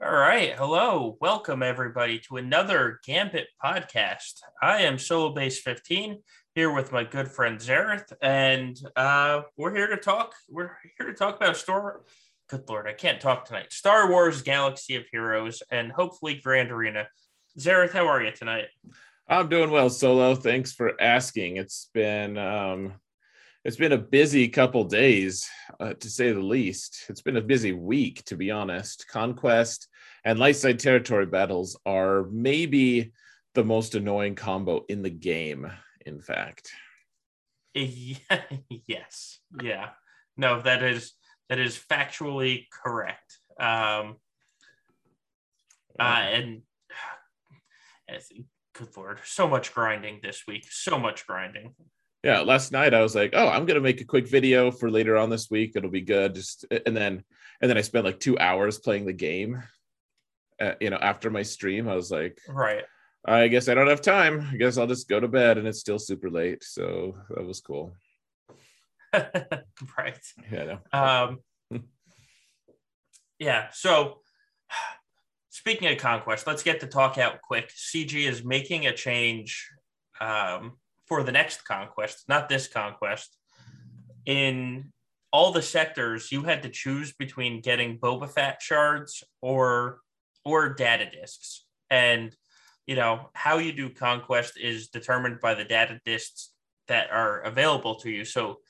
All right. Hello. Welcome, everybody, to another Gambit podcast. I am Solobass15 here with my good friend Xaereth, and uh, we're here to talk. We're here to talk about Star. Good Lord, I can't talk tonight. Star Wars Galaxy of Heroes and hopefully Grand Arena. Xaereth, how are you tonight? I'm doing well, Solo. Thanks for asking. It's been um, it's been a busy couple days, uh, to say the least. It's been a busy week, to be honest. Conquest and light side territory battles are maybe the most annoying combo in the game. In fact, yes, yeah, no, that is that is factually correct. Um, uh, and good lord, so much grinding this week, so much grinding yeah last night i was like oh i'm gonna make a quick video for later on this week. It'll be good. Just and then and then i spent like two hours playing the game uh, you know after my stream. I was like right. I guess i don't have time. I guess i'll just go to bed and it's still super late so that was cool. Right. Yeah um yeah so speaking of conquest let's get the talk out quick. Cg is making a change um for the next conquest, not this conquest. In all the sectors, you had to choose between getting Boba Fett shards or or data discs. And you know, how you do conquest is determined by the data discs that are available to you. So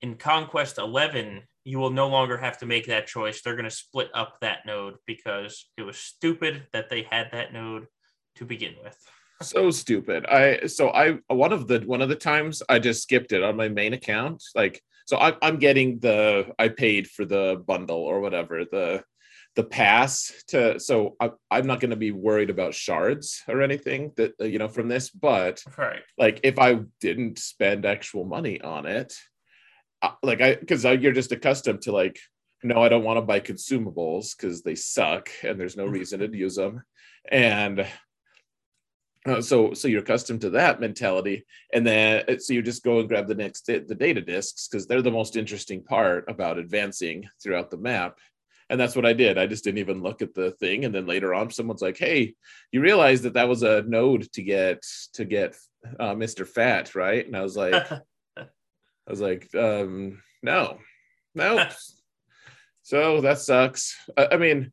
in Conquest 11, you will no longer have to make that choice. They're going to split up that node because it was stupid that they had that node to begin with so stupid. I so I one of the one of the times I just skipped it on my main account. Like so I, I'm getting the I paid for the bundle or whatever the the pass to so I, i'm not going to be worried about shards or anything that uh, you know from this but right like if i didn't spend actual money on it uh, like i because you're just accustomed to like no i don't want to buy consumables because they suck and there's no reason to use them and uh, so so you're accustomed to that mentality and then uh, so you just go and grab the next the data disks because they're the most interesting part about advancing throughout the map. And that's what i did. I just didn't even look at the thing and then later on someone's like hey you realize that that was a node to get to get uh, mr fat right? And i was like i was like um no. No so that sucks. I, I mean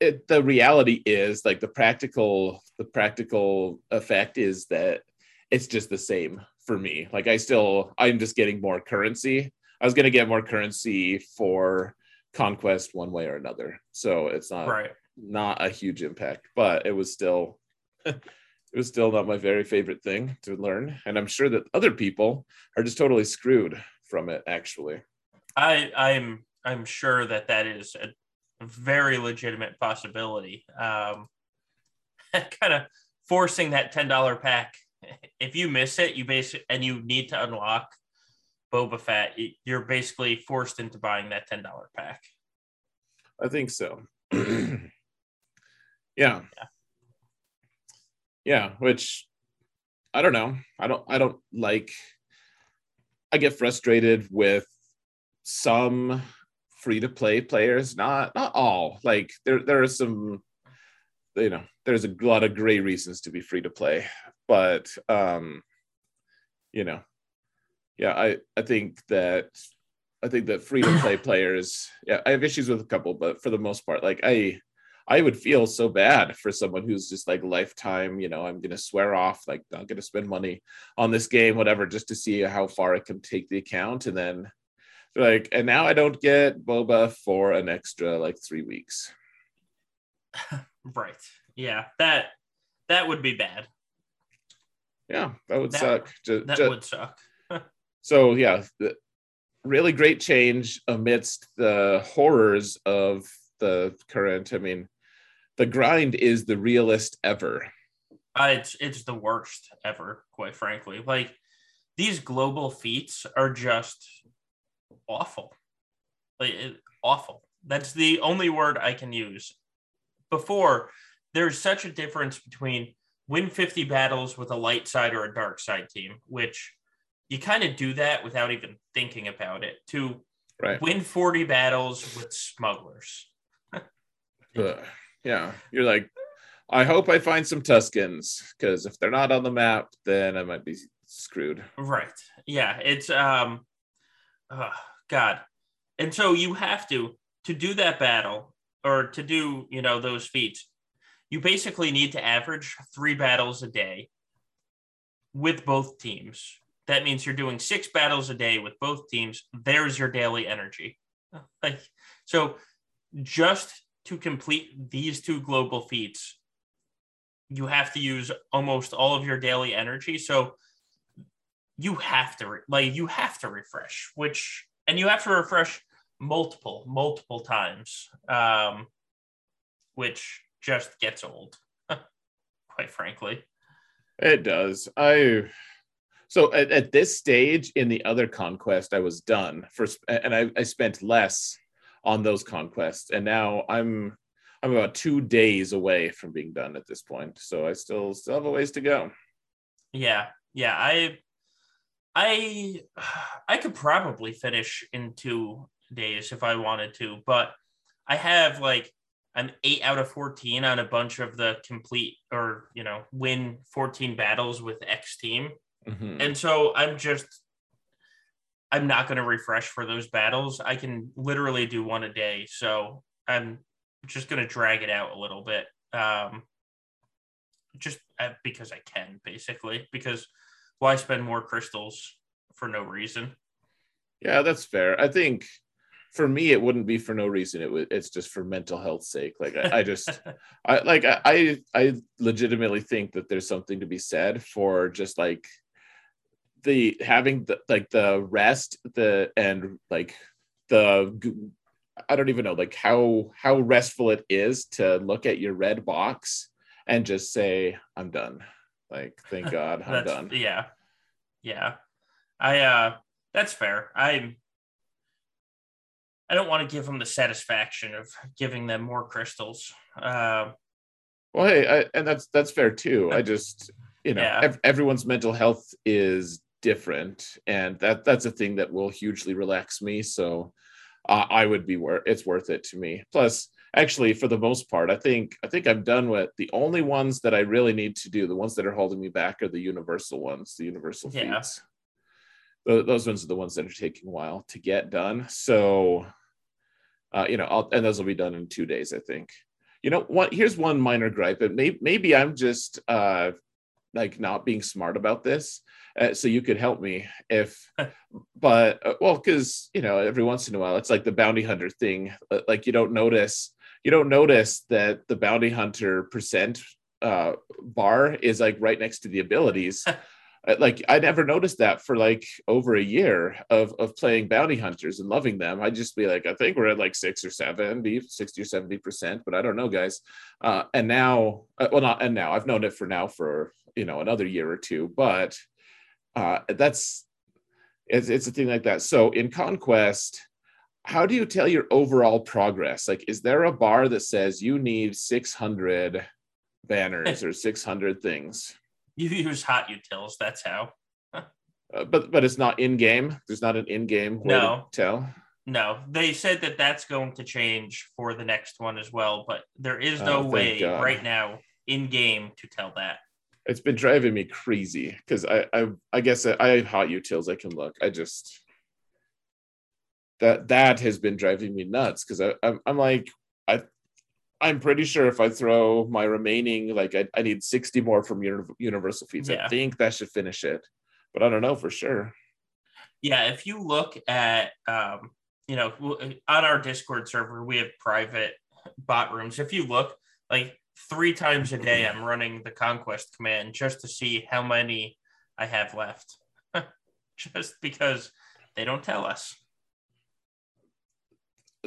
it, the reality is like the practical the practical effect is that it's just the same for me. Like i still i'm just getting more currency. I was going to get more currency for conquest one way or another. So it's not right. not a huge impact but it was still it was still not my very favorite thing to learn. And i'm sure that other people are just totally screwed from it actually. I i'm i'm sure that that is a very legitimate possibility. Um, kind of forcing that ten dollar pack. If you miss it, you basically and you need to unlock Boba Fett, you're basically forced into buying that ten dollar pack. I think so. yeah. yeah. Yeah, which I don't know. I don't I don't like I get frustrated with some free to play players not not all. Like there there are some you know there's a lot of gray reasons to be free to play but um you know yeah i i think that i think that free to play players yeah i have issues with a couple but for the most part like i i would feel so bad for someone who's just like lifetime you know i'm gonna swear off like not gonna spend money on this game whatever just to see how far it can take the account and then like, and now I don't get boba for an extra like three weeks. right. Yeah. That that would be bad. Yeah, that would that, suck. Just, that just, would suck. so yeah, really great change amidst the horrors of the current. I mean, the grind is the realest ever. Uh, it's it's the worst ever, quite frankly. Like these global feats are just awful. Like awful. That's the only word I can use. Before, there's such a difference between win 50 battles with a light side or a dark side team, which you kind of do that without even thinking about it, to right. win 40 battles with smugglers. Yeah, you're like, I hope I find some Tuskens because if they're not on the map, then I might be screwed. Right. Yeah. It's um. Oh, God. And so you have to to do that battle or to do you know those feats. You basically need to average three battles a day with both teams. That means you're doing six battles a day with both teams. There's your daily energy. Like so, just to complete these two global feats, you have to use almost all of your daily energy. So you have to re- like you have to refresh, which and you have to refresh multiple multiple times, um, which just gets old, quite frankly. It does. I so at, at, this stage in the other conquest, I was done for, and I, I spent less on those conquests, and now I'm I'm about two days away from being done at this point. So I still still have a ways to go. Yeah, yeah. I I I could probably finish in two days if I wanted to, but I have like I'm eight out of 14 on a bunch of the complete or, you know, win 14 battles with X team. Mm-hmm. And so I'm just, I'm not going to refresh for those battles. I can literally do one a day. So I'm just going to drag it out a little bit. Um, just uh, because I can, basically, because why spend more crystals for no reason? Yeah, that's fair. I think for me it wouldn't be for no reason it would it's just for mental health sake like i, I just i like I i legitimately think that there's something to be said for just like the having the like the rest the and like the i don't even know like how how restful it is to look at your red box and just say i'm done like thank god i'm done yeah yeah i uh that's fair i'm I don't want to give them the satisfaction of giving them more crystals. Uh, well, hey, I, and that's that's fair too. I just, you know, yeah. ev- everyone's mental health is different, and that that's a thing that will hugely relax me. So, uh, I would be worth it's worth it to me. Plus, actually, for the most part, I think I think I'm done with the only ones that I really need to do. The ones that are holding me back are the universal ones, the universal yeah. feats. those ones are the ones that are taking a while to get done. So uh, you know, I'll, and those will be done in two days, I think. You know, what? Here's one minor gripe, but maybe maybe I'm just uh, like not being smart about this. Uh, so you could help me if, but uh, well, because you know, every once in a while, it's like the bounty hunter thing. Uh, like you don't notice, you don't notice that the bounty hunter percent uh, bar is like right next to the abilities. like I never noticed that for like over a year of of playing bounty hunters and loving them. I'd just be like, I think we're at like six or seven, be 60 or 70 percent, but I don't know, guys. Uh, and now, uh, well, not and now I've known it for now for you know another year or two, but uh, that's it's it's a thing like that. So in conquest, how do you tell your overall progress? Like, is there a bar that says you need 600 banners or 600 things? You use HotUtils. That's how. uh, but but it's not in game. There's not an in game no tell. No, they said that that's going to change for the next one as well. But there is no oh, way God. right now in game to tell that. It's been driving me crazy because I, I I guess I, I have HotUtils. I can look. I just that that has been driving me nuts because I I'm, I'm like I I'm pretty sure if I throw my remaining, like I, I need 60 more from Universal Feats. Yeah. I think that should finish it, but I don't know for sure. Yeah, if you look at, um, you know, on our Discord server, we have private bot rooms. If you look, like three times a day, I'm running the conquest command just to see how many I have left, just because they don't tell us.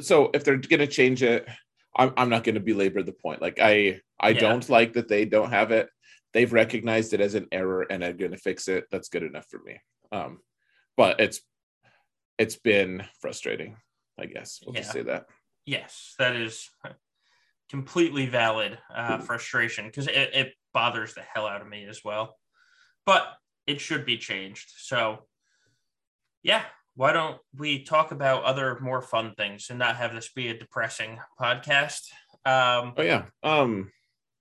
So if they're going to change it, I'm, I'm not going to belabor the point. Like I I yeah. don't like that they don't have it. They've recognized it as an error and are going to fix it. That's good enough for me. Um, but it's it's been frustrating. I guess we'll yeah. just say that. Yes, that is completely valid uh, frustration because it, it bothers the hell out of me as well. But it should be changed. So, yeah, why don't we talk about other more fun things and not have this be a depressing podcast? Um, Oh yeah. Um,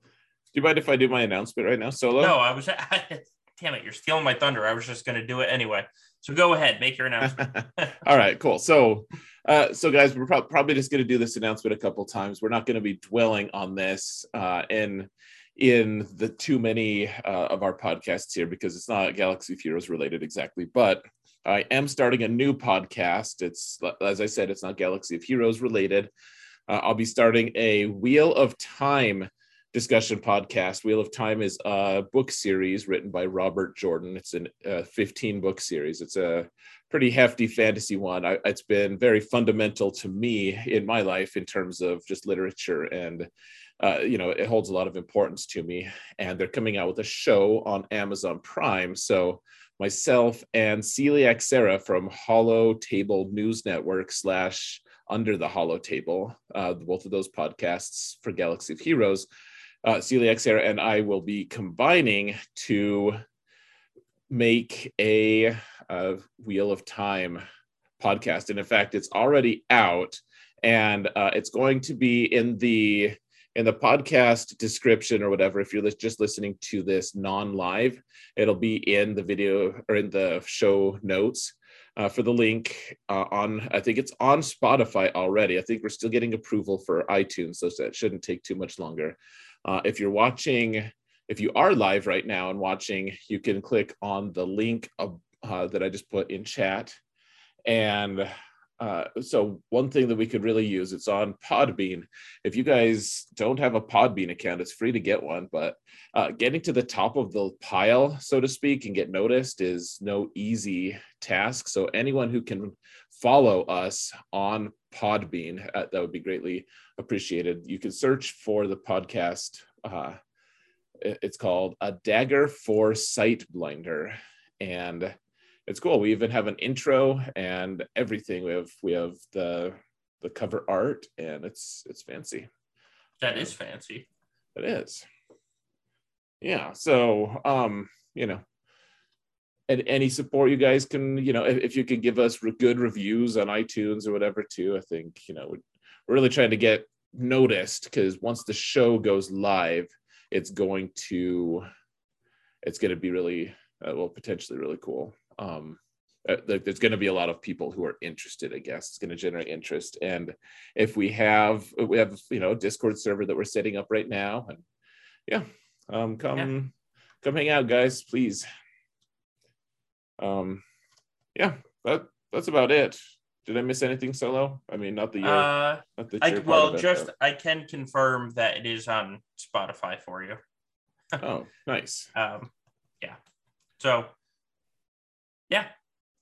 do you mind if I do my announcement right now, solo? no, I was. damn it, you're stealing my thunder. I was just going to do it anyway. So go ahead, make your announcement. All right, cool. So, uh, so guys, we're prob- probably just going to do this announcement a couple times. We're not going to be dwelling on this uh, in in the too many uh, of our podcasts here because it's not Galaxy Heroes related exactly. But I am starting a new podcast. It's as I said, it's not Galaxy of Heroes related. Uh, I'll be starting a Wheel of Time discussion podcast. Wheel of Time is a book series written by Robert Jordan. It's a uh, 15 book series. It's a pretty hefty fantasy one. I, it's been very fundamental to me in my life in terms of just literature and. Uh, you know, it holds a lot of importance to me, and they're coming out with a show on Amazon Prime. So, myself and Celiac Sarah from Holotable News Network slash Under the Holotable, uh, both of those podcasts for Galaxy of Heroes, uh, Celiac Sarah and I will be combining to make a, a Wheel of Time podcast. And in fact, it's already out, and uh, it's going to be in the in the podcast description or whatever. If you're just listening to this non-live, it'll be in the video or in the show notes. Uh, for the link uh, on i think it's on spotify already i think we're still getting approval for itunes so that shouldn't take too much longer uh, if you're watching, if you are live right now and watching, you can click on the link uh, that I just put in chat. And uh, so one thing that we could really use, it's on Podbean. If you guys don't have a Podbean account, it's free to get one, but uh, getting to the top of the pile, so to speak, and get noticed is no easy task. So anyone who can follow us on Podbean, uh, that would be greatly appreciated. You can search for the podcast. Uh, it's called A Dagger for Sightblinder. And it's cool. We even have an intro and everything. We have we have the the cover art and it's it's fancy. That is fancy. It is. Yeah. So um, you know, and any support you guys can, you know, if, if you can give us good reviews on iTunes or whatever too, I think, you know, we're, we're really trying to get noticed because once the show goes live, it's going to, it's going to be really, uh, well, potentially really cool. Um, uh, there's going to be a lot of people who are interested i guess. It's going to generate interest. And if we have we have you know discord server that we're setting up right now and yeah um come yeah. come hang out guys please. Um yeah that that's about it. Did i miss anything solo? I mean not the uh not the I, well just i can confirm that it is on spotify for you. Oh nice. Um yeah. So yeah.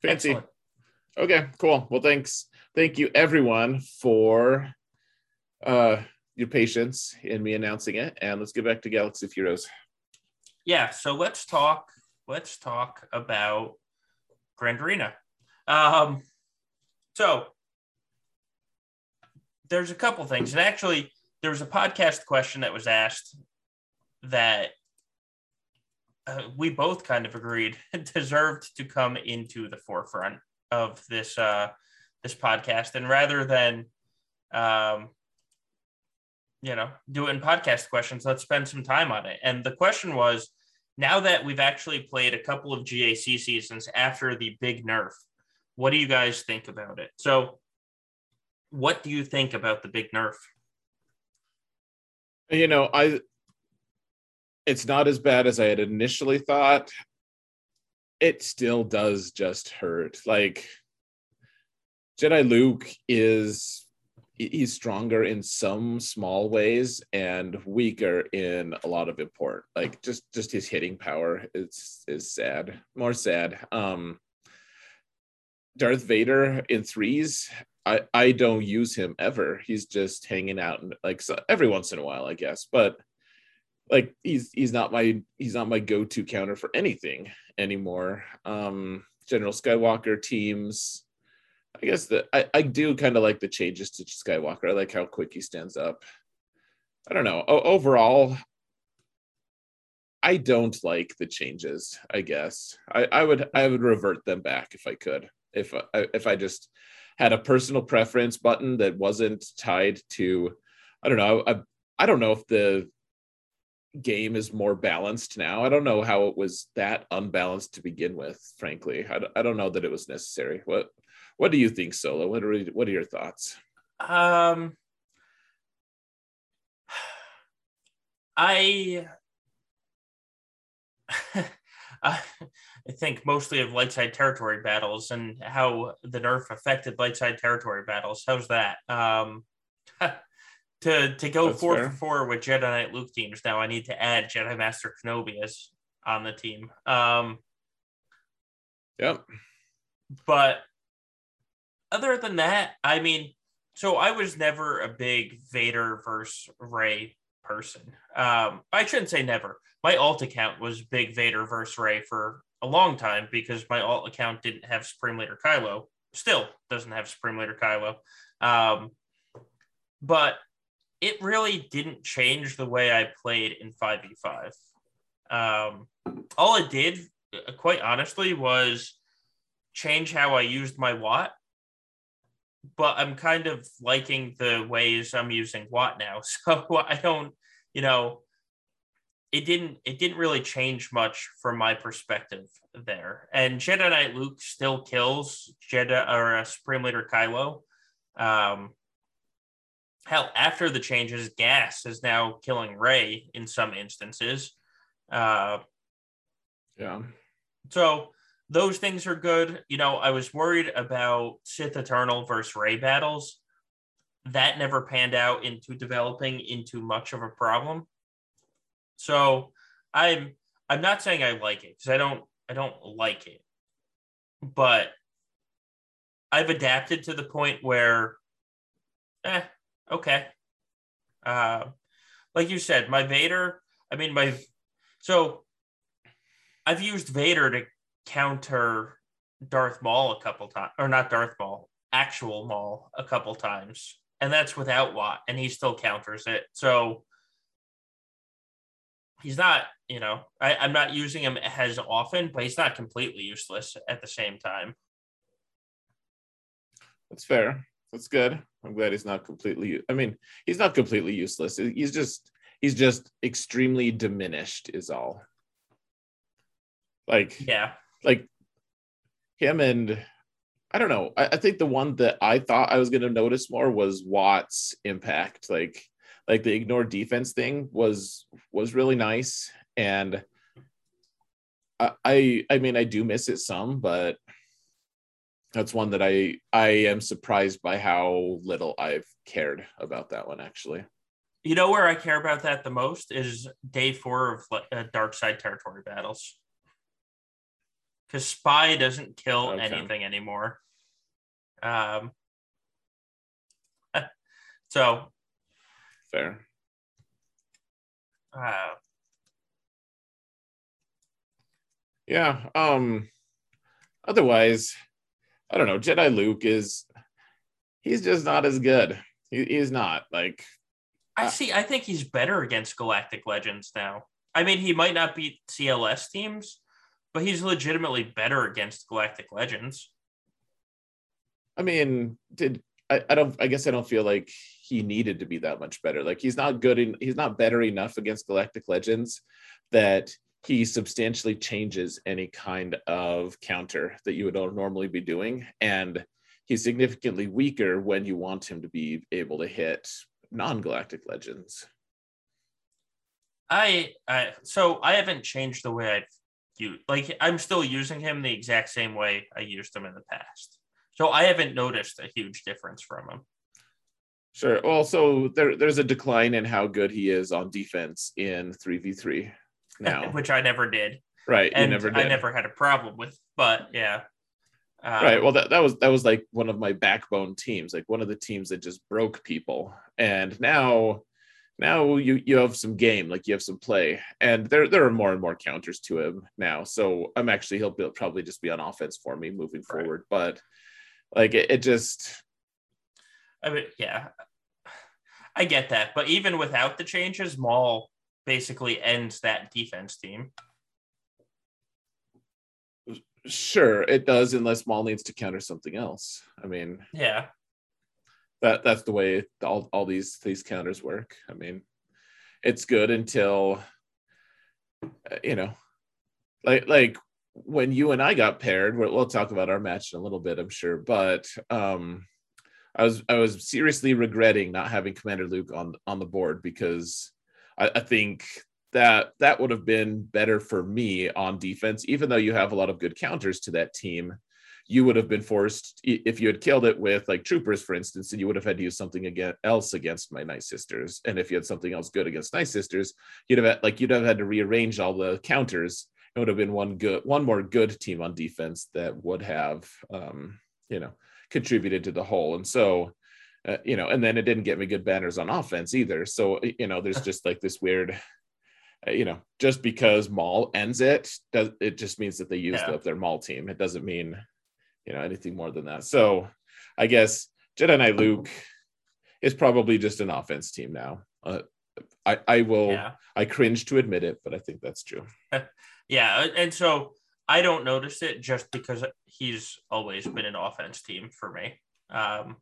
Fancy. Excellent. okay cool. Well thanks. Thank you everyone for uh your patience in me announcing it. And let's get back to galaxy of heroes. Yeah so let's talk let's talk about Grand Arena. Um, so there's a couple things, and actually, there was a podcast question that was asked that uh, we both kind of agreed deserved to come into the forefront of this uh, this podcast, and rather than um, you know do it in podcast questions, let's spend some time on it. And the question was now that we've actually played a couple of GAC seasons after the big nerf, what do you guys think about it? So, what do you think about the big nerf? You know, I it's not as bad as I had initially thought. It still does just hurt. Like Jedi Luke is he's stronger in some small ways and weaker in a lot of important like just just his hitting power is is sad more sad um darth vader in threes i i don't use him ever he's just hanging out and like so every once in a while i guess but like he's he's not my he's not my go-to counter for anything anymore um general skywalker teams I guess that I, I do kind of like the changes to Skywalker. I like how quick he stands up. I don't know. O- overall, I don't like the changes. I guess I, I would I would revert them back if I could. If I, if I just had a personal preference button that wasn't tied to I don't know. I I don't know if the game is more balanced now. I don't know how it was that unbalanced to begin with. Frankly, I, I don't know that it was necessary. What What do you think, Solo? What are What are your thoughts? Um, I I think mostly of light side territory battles and how the nerf affected light side territory battles. How's that? Um, to to go That's four fair. for four with Jedi Knight Luke teams now, I need to add Jedi Master Kenobi as on the team. Um, yep. But other than that, I mean, so I was never a big Vader versus Rey person. Um, I shouldn't say never. My alt account was big Vader versus Rey for a long time because my alt account didn't have Supreme Leader Kylo. Still doesn't have Supreme Leader Kylo. Um, but it really didn't change the way I played in 5v5. Um, all it did, uh, quite honestly, was change how I used my Wat. But I'm kind of liking the ways I'm using Wat now. So I don't, you know, it didn't it didn't really change much from my perspective there. And Jedi Knight Luke still kills Jedi or uh, Supreme Leader Kylo. Um, hell, after the changes, gas is now killing Rey in some instances. Uh, yeah. So those things are good. You know, I was worried about Sith Eternal versus Rey battles. That never panned out into developing into much of a problem. So I'm I'm not saying I like it because I don't I don't like it, but I've adapted to the point where, eh, okay. Uh, like you said, my Vader. I mean, my so I've used Vader to counter Darth Maul a couple times, or not Darth Maul, actual Maul a couple times, and that's without Wat, and he still counters it. So he's not, you know, I, I'm not using him as often, but he's not completely useless at the same time. That's fair. That's good. I'm glad he's not completely. I mean, he's not completely useless. He's just he's just extremely diminished. Is all. Like yeah, like him and I don't know. I, I think the one that I thought I was going to notice more was Wat's impact. Like like the ignore defense thing was was really nice and I I mean I do miss it some, but that's one that I I am surprised by how little I've cared about that one actually. You know where I care about that the most is day four of uh, dark side territory battles, because spy doesn't kill okay. anything anymore. Um. So fair. Uh, yeah. Um. Otherwise, I don't know. Jedi Luke is he's just not as good. He, he's not like. I uh, see. I think he's better against Galactic Legends now. I mean, he might not beat CLS teams, but he's legitimately better against Galactic Legends. I mean, did I, I don't I guess I don't feel like he needed to be that much better. Like he's not good in, he's not better enough against Galactic Legends that he substantially changes any kind of counter that you would normally be doing and he's significantly weaker when you want him to be able to hit non-galactic legends. I I so I haven't changed the way I've used like I'm still using him the exact same way I used him in the past. So I haven't noticed a huge difference from him. Sure. Well, so there, there's a decline in how good he is on defense in 3v3 now. Which I never did. Right. And never I never had a problem with, but yeah. Um, right. Well, that, that was that was like one of my backbone teams, like one of the teams that just broke people. And now now you you have some game, like you have some play, and there there are more and more counters to him now. So I'm actually he'll be, probably just be on offense for me moving right. forward. But like it, it just. I mean, yeah, I get that, but even without the changes, Maul basically ends that defense team. Sure, it does, unless Maul needs to counter something else. I mean, yeah. that that's the way all, all these these counters work. I mean, it's good until uh, you know, like like when you and I got paired. We'll, we'll talk about our match in a little bit, I'm sure, but um, I was I was seriously regretting not having Commander Luke on on the board because I, I think that that would have been better for me on defense, even though you have a lot of good counters to that team you would have been forced if you had killed it with like troopers for instance and you would have had to use something again else against my night sisters. And if you had something else good against night sisters you'd have had, like you'd have had to rearrange all the counters. It would have been one good one more good team on defense that would have um you know contributed to the whole. And so uh, you know and then it didn't get me good banners on offense either so you know there's just like this weird uh, you know just because Maul ends it does it just means that they used yeah. up their Maul team it doesn't mean you know anything more than that. So I guess Jedi Knight Luke is probably just an offense team now. Uh, I I will yeah. I cringe to admit it, but I think that's true. yeah, and so I don't notice it just because he's always been an offense team for me. Um,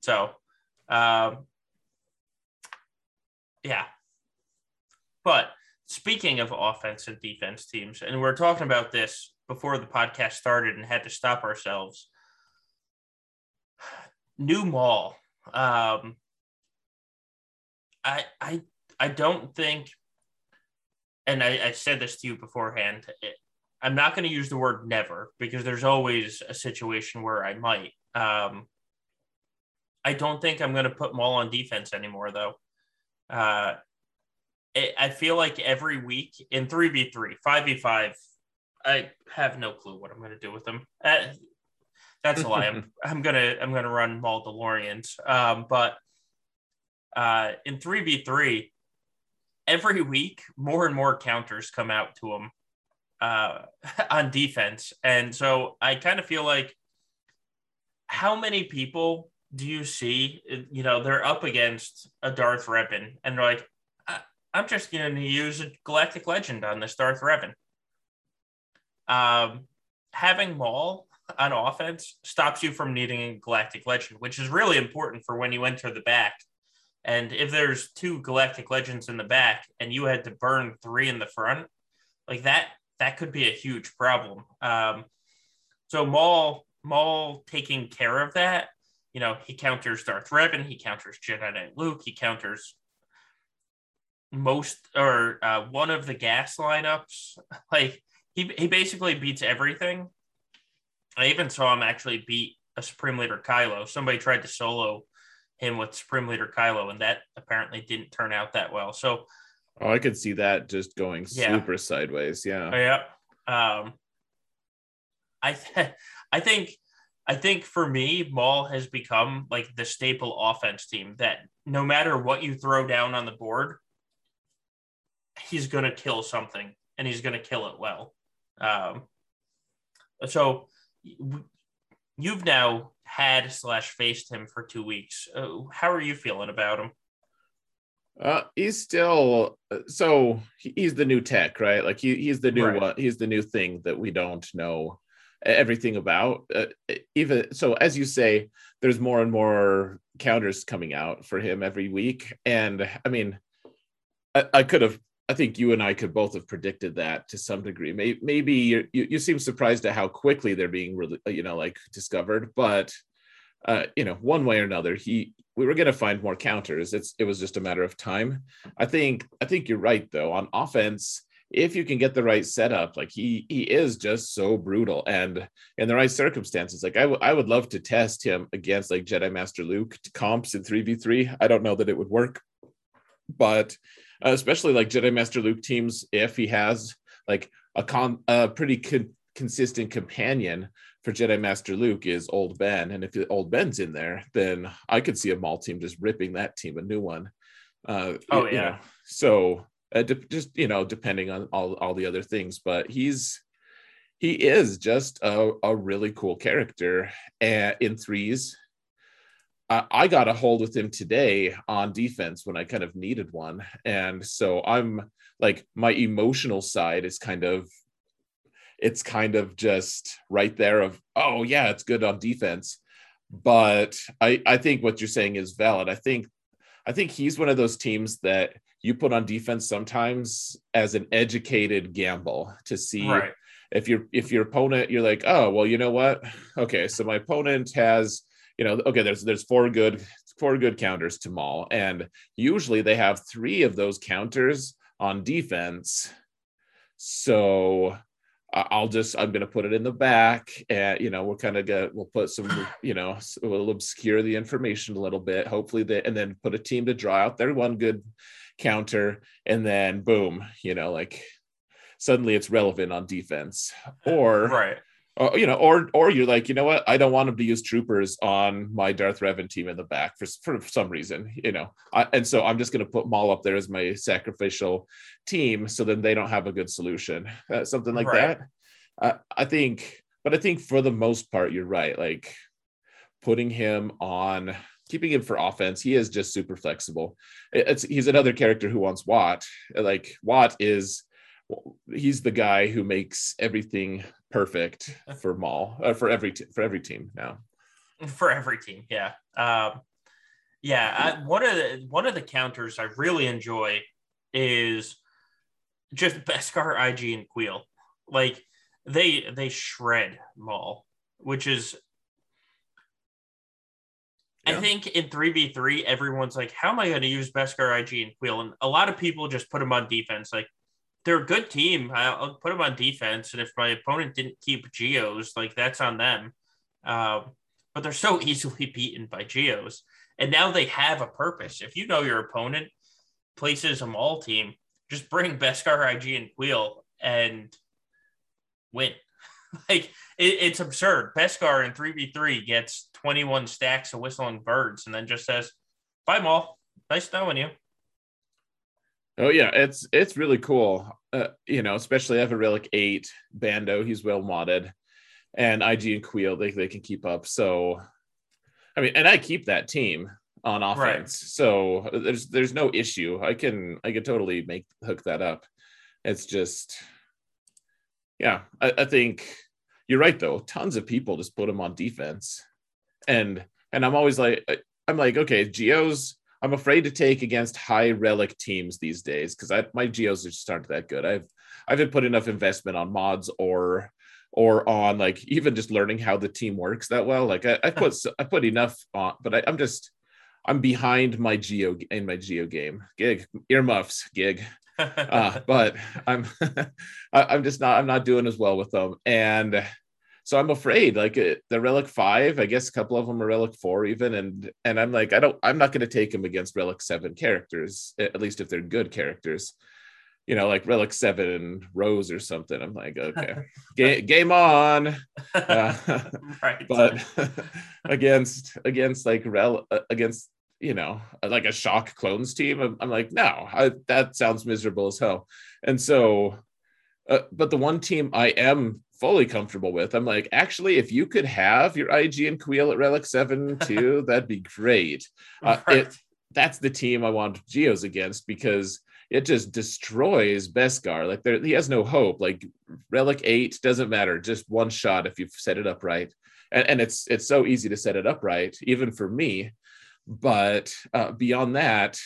so, um, yeah. But speaking of offense and defense teams, and we're talking about this before the podcast started and had to stop ourselves. New Maul. Um, I I I don't think, and I, I said this to you beforehand. It, I'm not going to use the word never because there's always a situation where I might. Um, I don't think I'm going to put Maul on defense anymore, though. Uh, it, I feel like every week in 3v3, 5v5, I have no clue what I'm going to do with them. Uh, that's a lie. I'm, I'm gonna I'm gonna run Maul DeLoreans. Um, but uh, in three v three, every week more and more counters come out to him uh, on defense, and so I kind of feel like how many people do you see? You know, they're up against a Darth Revan, and they're like, I'm just going to use a Galactic Legend on this Darth Revan. Um, having Maul on offense stops you from needing a Galactic Legend, which is really important for when you enter the back. And if there's two Galactic Legends in the back and you had to burn three in the front, like that, that could be a huge problem. Um, so Maul, Maul taking care of that, you know, he counters Darth Revan, he counters Jedi Knight Luke, he counters most or uh, one of the gas lineups. Like he he basically beats everything. I even saw him actually beat a Supreme Leader Kylo. Somebody tried to solo him with Supreme Leader Kylo, and that apparently didn't turn out that well. So, oh, I could see that just going yeah. super sideways. Yeah, yeah. Um, I th- I think I think for me, Maul has become like the staple offense team that no matter what you throw down on the board, he's going to kill something and he's going to kill it well. Um, so you've now had slash faced him for two weeks. Uh, how are you feeling about him? Uh, he's still so he's the new tech, right? Like he, he's the new right. one. He's the new thing that we don't know everything about. Uh, even so, as you say, there's more and more counters coming out for him every week, and I mean, I, I could have I think you and I could both have predicted that to some degree. Maybe, maybe you, you seem surprised at how quickly they're being really, you know, like discovered. But uh, you know, one way or another, he we were going to find more counters. It's it was just a matter of time. I think I think you're right though. On offense, if you can get the right setup, like he he is just so brutal, and in the right circumstances, like I, w- I would love to test him against like Jedi Master Luke comps in three v three. I don't know that it would work, but uh, especially like Jedi Master Luke teams, if he has like a con a pretty con- consistent companion for Jedi Master Luke is Old Ben, and if Old Ben's in there, then I could see a Maul team just ripping that team a new one. Uh, oh yeah. You know, so uh, de- just you know, depending on all all the other things, but he's he is just a, a really cool character uh, in threes I got a hold with him today on defense when I kind of needed one. And so I'm like, my emotional side is kind of, it's kind of just right there of, oh, yeah, it's good on defense. but I I think what you're saying is valid. I think I think he's one of those teams that you put on defense sometimes as an educated gamble to see Right. if your if your opponent you're like oh well you know what okay so my opponent has you know okay there's there's four good four good counters to Maul and usually they have three of those counters on defense so I'll just I'm gonna put it in the back and you know we're kind of get we'll put some you know we'll obscure the information a little bit hopefully that, and then put a team to draw out their one good counter and then boom you know like suddenly it's relevant on defense or Right. or, you know, or or you're like, you know what? I don't want them to use troopers on my Darth Revan team in the back for for some reason, you know. I, and so I'm just going to put Maul up there as my sacrificial team, so then they don't have a good solution, uh, something like Right. that. Uh, I think, but I think for the most part, you're right. Like putting him on, keeping him for offense, he is just super flexible. It's he's another character who wants Wat. Like Wat is he's the guy who makes everything perfect for Maul uh, for every t- for every team now. for every team. Yeah. Um, yeah. I, one of the one of the counters I really enjoy is just Beskar, IG, and Kuiil. Like they they shred Maul, which is Yeah. I think in 3v3, everyone's like, how am I going to use Beskar, IG, and Kuiil? And a lot of people just put them on defense. Like, they're a good team. I'll put them on defense. And if my opponent didn't keep Geos, like, that's on them. Um, but they're so easily beaten by Geos. And now they have a purpose. If you know your opponent places a Maul team, just bring Beskar, IG, and Kuiil and win. like, it, it's absurd. Beskar in 3v3 gets 21 stacks of whistling birds and then just says, Bye, Maul. Nice knowing you. Oh yeah, it's it's really cool. Uh, you know, especially I have a relic eight Mando. He's well modded, and IG and Kuiil they they can keep up. So, I mean, and I keep that team on offense. Right. So there's there's no issue. I can I can totally make hook that up. It's just, yeah, I, I think you're right though. Tons of people just put him on defense, and and I'm always like I'm like okay, Geos. I'm afraid to take against high relic teams these days because I my geos just aren't that good. I've I haven't put enough investment on mods or or on like even just learning how the team works that well. Like I, I put I put enough on, but I, I'm just I'm behind my geo in my geo game. Gig earmuffs gig uh, but I'm I- I'm just not I'm not doing as well with them, and so I'm afraid like it, the relic five. I guess a couple of them are relic four even, and and I'm like I don't I'm not going to take them against relic seven characters at least if they're good characters. You know, like relic seven Rose or something. I'm like, okay, Ga- game on. Uh, right. but against against like rel uh, against you know like a Shaak clones team i'm, I'm like no I, that sounds miserable as hell and so uh, but the one team i am fully comfortable with i'm like actually if you could have your ig and Kuiil at relic 7 too that'd be great uh, right. it- that's the team i want geos against because it just destroys Beskar. Like there, he has no hope. Like Relic Eight doesn't matter. Just one shot if you've set it up right, and, and it's it's so easy to set it up right, even for me. But uh, beyond that,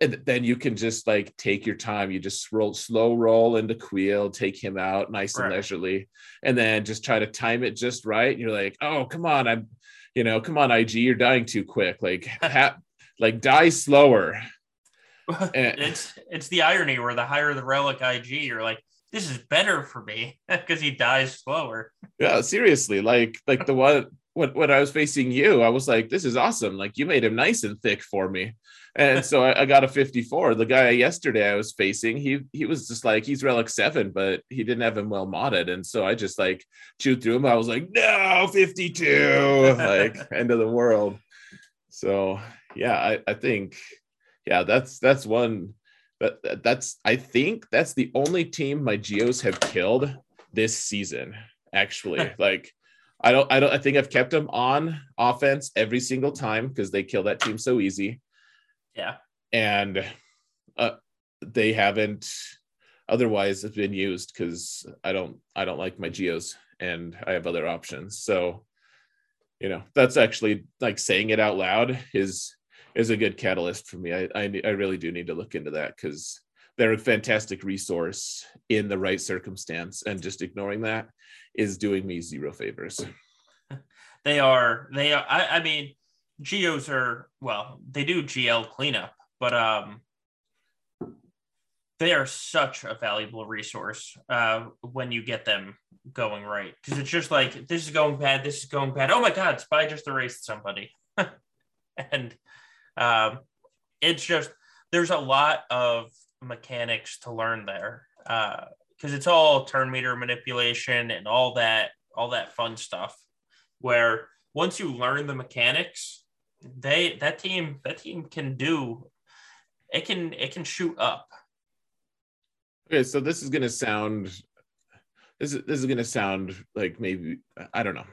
and then you can just like take your time. You just roll slow roll into Kuiil, take him out nice and Right. leisurely, and then just try to time it just right. And you're like, oh come on, I'm, you know, come on, IG, you're dying too quick. Like ha- like die slower. eh. it's it's the irony where the higher the relic IG, you're like, this is better for me because he dies slower. Yeah, seriously. Like like the one when when I was facing you, I was like, this is awesome. Like you made him nice and thick for me. And so I, I got a 54. The guy yesterday I was facing, he he was just like he's relic seven, but he didn't have him well modded. And so I just like chewed through him. I was like, no, 52, like end of the world. So yeah, I, I think yeah, that's that's one but that- that's I think that's the only team my Geos have killed this season actually like i don't i don't i think i've kept them on offense every single time because they kill that team so easy. Yeah. and uh, they haven't otherwise have been used because i don't i don't like my geos and i have other options. So you know that's actually like saying it out loud is is a good catalyst for me. I i, I really do need to look into that because they're a fantastic resource in the right circumstance and just ignoring that is doing me zero favors. They are they are i, I mean geos are well they do gl cleanup but um they are such a valuable resource uh, when you get them going right. Because it's just like this is going bad this is going bad. Oh my god spy just erased somebody. And um, it's just there's a lot of mechanics to learn there because uh, it's all turn meter manipulation and all that all that fun stuff where once you learn the mechanics they that team that team can do it can it can shoot up Okay, so this is going to sound this is this is going to sound like maybe I don't know.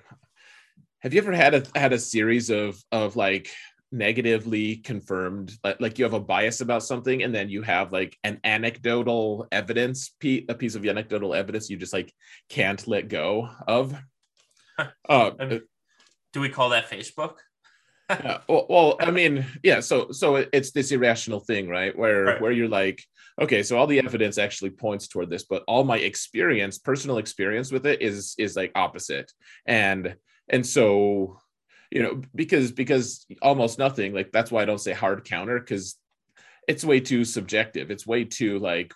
Have you ever had a had a series of of like negatively confirmed like, like you have a bias about something and then you have like an anecdotal evidence a piece of anecdotal evidence you just like can't let go of uh, do we call that facebook yeah, well, well, I mean, yeah. So, so it's this irrational thing, right? Where, right. where you're like, okay, so all the evidence actually points toward this, but all my experience, personal experience with it, is is like opposite, and and so, you know, because because almost nothing, like that's why I don't say hard counter because it's way too subjective. It's way too like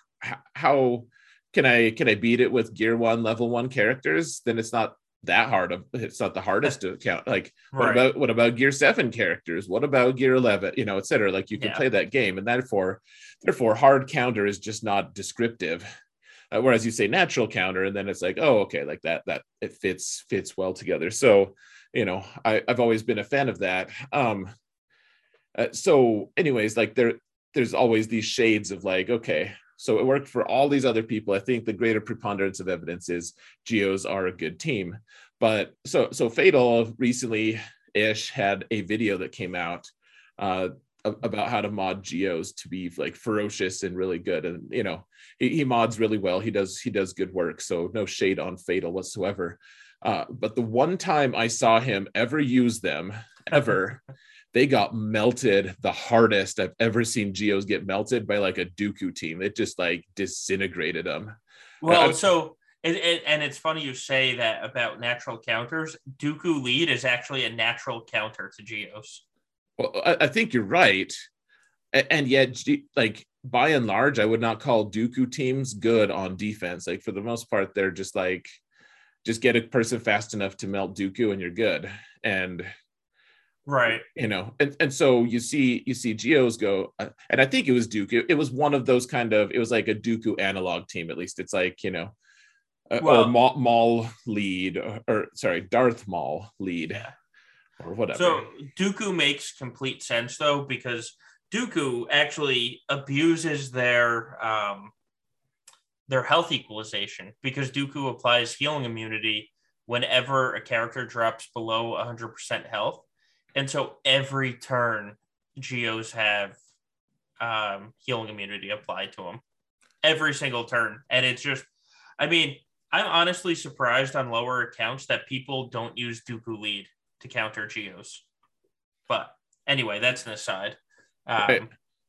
how can I can I beat it with gear one level one characters? Then it's not that hard of it's not the hardest to count like what about what about gear 7 characters what about gear 11 you know etc like you can yeah. play that game and therefore therefore hard counter is just not descriptive uh, whereas you say natural counter and then it's like oh okay like that that it fits fits well together so you know I, i've always been a fan of that. Um uh, so anyways like there there's always these shades of like okay so it worked for all these other people. I think the greater preponderance of evidence is Geos are a good team. But so so Fatal recently ish had a video that came out uh, about how to mod geos to be like ferocious and really good. And you know he, he, mods really well. He does he does good work. So no shade on fatal whatsoever uh, but the one time i saw him ever use them ever they got melted the hardest I've ever seen Geos get melted by like a Dooku team. It just like disintegrated them. Well, uh, so it, it, and it's funny you say that about natural counters. Dooku lead is actually a natural counter to Geos. Well, I, I think you're right, and yet, like by and large, I would not call Dooku teams good on defense. Like for the most part, they're just like just get a person fast enough to melt Dooku and you're good. And right you know and, and so you see you see geos go uh, and i think it was duke it, it, was one of those kind of it was like a dooku analog team at least it's like you know uh, well, or Maul, Maul lead or, or, sorry darth Maul lead yeah. or whatever so dooku makes complete sense though because dooku actually abuses their um their health equalization because dooku applies healing immunity whenever a character drops below 100% health and so every turn, Geos have um, healing immunity applied to them every single turn. And it's just, I mean, I'm honestly surprised on lower accounts that people don't use Dooku lead to counter Geos. But anyway, that's an aside. Um, right.